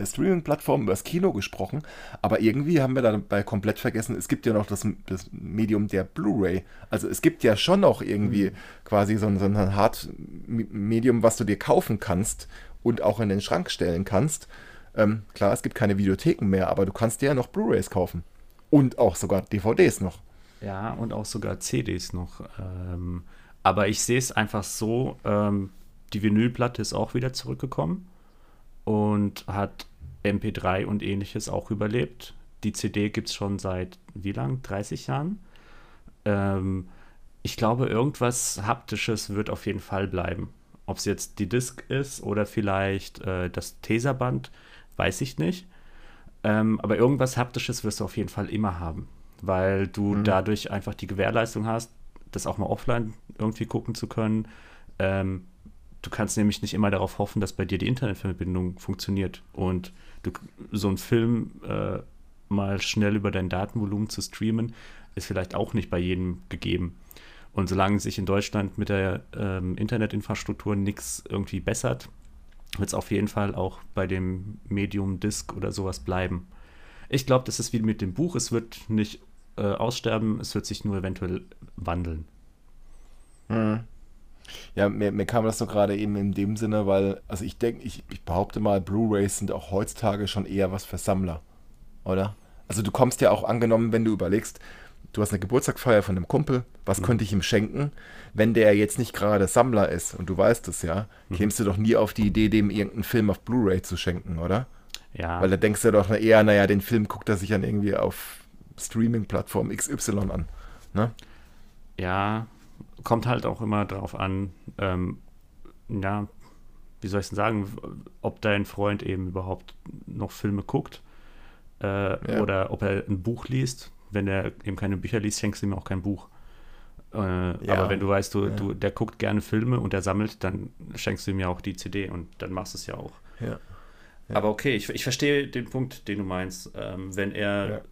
Streaming-Plattformen, über das Kino gesprochen, aber irgendwie haben wir dabei komplett vergessen, es gibt ja noch das, das Medium der Blu-ray. Also es gibt ja schon noch irgendwie mhm. quasi so ein, so ein Hard-Medium, was du dir kaufen kannst und auch in den Schrank stellen kannst. Ähm, klar, es gibt keine Videotheken mehr, aber du kannst dir ja noch Blu-rays kaufen. Und auch sogar DVDs noch. Ja, und auch sogar CDs noch. Ähm, aber ich sehe es einfach so, ähm, die Vinylplatte ist auch wieder zurückgekommen und hat MP3 und ähnliches auch überlebt. Die CD gibt es schon seit wie lang? 30 Jahren? Ähm, ich glaube, irgendwas Haptisches wird auf jeden Fall bleiben. Ob es jetzt die Disc ist oder vielleicht äh, das Teserband, weiß ich nicht. Ähm, aber irgendwas Haptisches wirst du auf jeden Fall immer haben weil du mhm. dadurch einfach die Gewährleistung hast, das auch mal offline irgendwie gucken zu können. Ähm, du kannst nämlich nicht immer darauf hoffen, dass bei dir die Internetverbindung funktioniert und du, so einen Film äh, mal schnell über dein Datenvolumen zu streamen, ist vielleicht auch nicht bei jedem gegeben. Und solange sich in Deutschland mit der ähm, Internetinfrastruktur nichts irgendwie bessert, wird es auf jeden Fall auch bei dem Medium Disk oder sowas bleiben. Ich glaube, das ist wie mit dem Buch. Es wird nicht äh, aussterben, es wird sich nur eventuell wandeln. Mhm. Ja, mir, mir, kam das so gerade eben in dem Sinne, weil, also ich denke, ich, ich behaupte mal, Blu-rays sind auch heutzutage schon eher was für Sammler, oder? Also du kommst ja auch angenommen, wenn du überlegst, du hast eine Geburtstagsfeier von einem Kumpel, was mhm. könnte ich ihm schenken? Wenn der jetzt nicht gerade Sammler ist und du weißt es ja, mhm. kämst du doch nie auf die Idee, dem irgendeinen Film auf Blu-ray zu schenken, oder? Ja. Weil da denkst du doch eher, naja, den Film guckt er sich dann irgendwie auf Streaming-Plattform XY an. Ne? Ja, kommt halt auch immer drauf an, ähm, ja, wie soll ich denn sagen, ob dein Freund eben überhaupt noch Filme guckt äh, ja. oder ob er ein Buch liest. Wenn er eben keine Bücher liest, schenkst du ihm auch kein Buch. Äh, ja. Aber wenn du weißt, du, ja. du, der guckt gerne Filme und der sammelt, dann schenkst du ihm ja auch die CD und dann machst du es ja auch. Aber okay, ich, ich verstehe den Punkt, den du meinst. Ähm, wenn er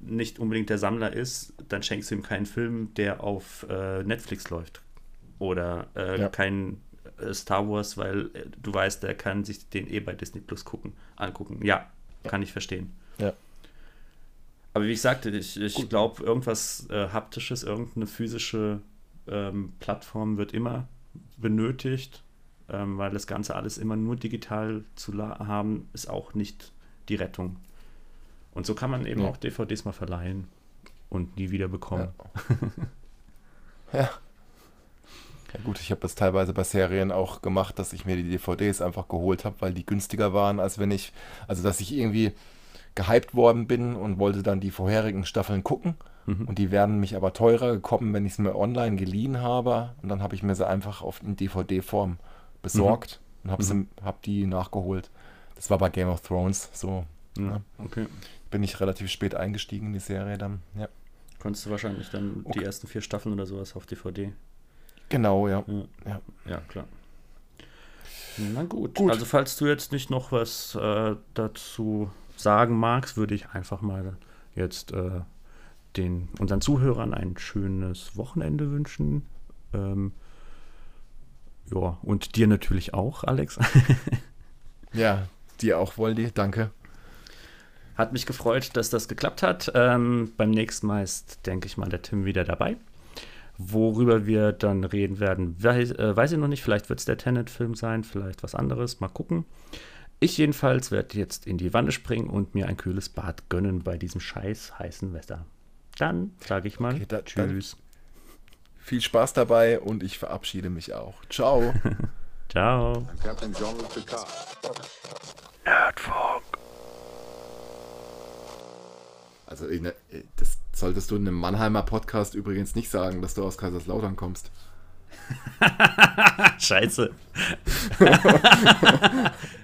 nicht unbedingt der Sammler ist, dann schenkst du ihm keinen Film, der auf äh, Netflix läuft. Oder äh, ja. kein äh, Star Wars, weil äh, du weißt, der kann sich den eh bei Disney Plus gucken, angucken. Ja, kann ich verstehen. Ja. Aber wie ich sagte, ich, ich glaube, irgendwas äh, Haptisches, irgendeine physische ähm, Plattform wird immer benötigt, ähm, weil das Ganze alles immer nur digital zu haben, ist auch nicht die Rettung. Und so kann man eben ja. auch DVDs mal verleihen und nie wieder bekommen. Ja. ja. ja gut, ich habe das teilweise bei Serien auch gemacht, dass ich mir die DVDs einfach geholt habe, weil die günstiger waren, als wenn ich, also dass ich irgendwie gehypt worden bin und wollte dann die vorherigen Staffeln gucken. Mhm. Und die werden mich aber teurer gekommen, wenn ich es mir online geliehen habe. Und dann habe ich mir sie einfach auf in DVD-Form besorgt mhm. und habe mhm. hab die nachgeholt. Das war bei Game of Thrones so. Ja, okay bin ich relativ spät eingestiegen in die Serie dann, ja. Konntest du wahrscheinlich dann okay. die ersten vier Staffeln oder sowas auf DVD? Genau, ja. Ja, ja. klar. Na gut. gut. Also falls du jetzt nicht noch was äh, dazu sagen magst, würde ich einfach mal jetzt äh, den unseren Zuhörern ein schönes Wochenende wünschen. Ähm, ja, und dir natürlich auch, Alex. ja, dir auch, Woldi, danke. Hat mich gefreut, dass das geklappt hat. Ähm, beim nächsten Mal ist, denke ich mal, der Tim wieder dabei. Worüber wir dann reden werden, weiß, äh, weiß ich noch nicht. Vielleicht wird es der Tenet-Film sein, vielleicht was anderes. Mal gucken. Ich jedenfalls werde jetzt in die Wanne springen und mir ein kühles Bad gönnen bei diesem scheiß heißen Wetter. Dann sage ich mal Okay, da- Tschüss. Viel Spaß dabei und ich verabschiede mich auch. Ciao. Ciao. Picard. Also der- das solltest du in einem Mannheimer Podcast übrigens nicht sagen, dass du aus Kaiserslautern kommst. Scheiße.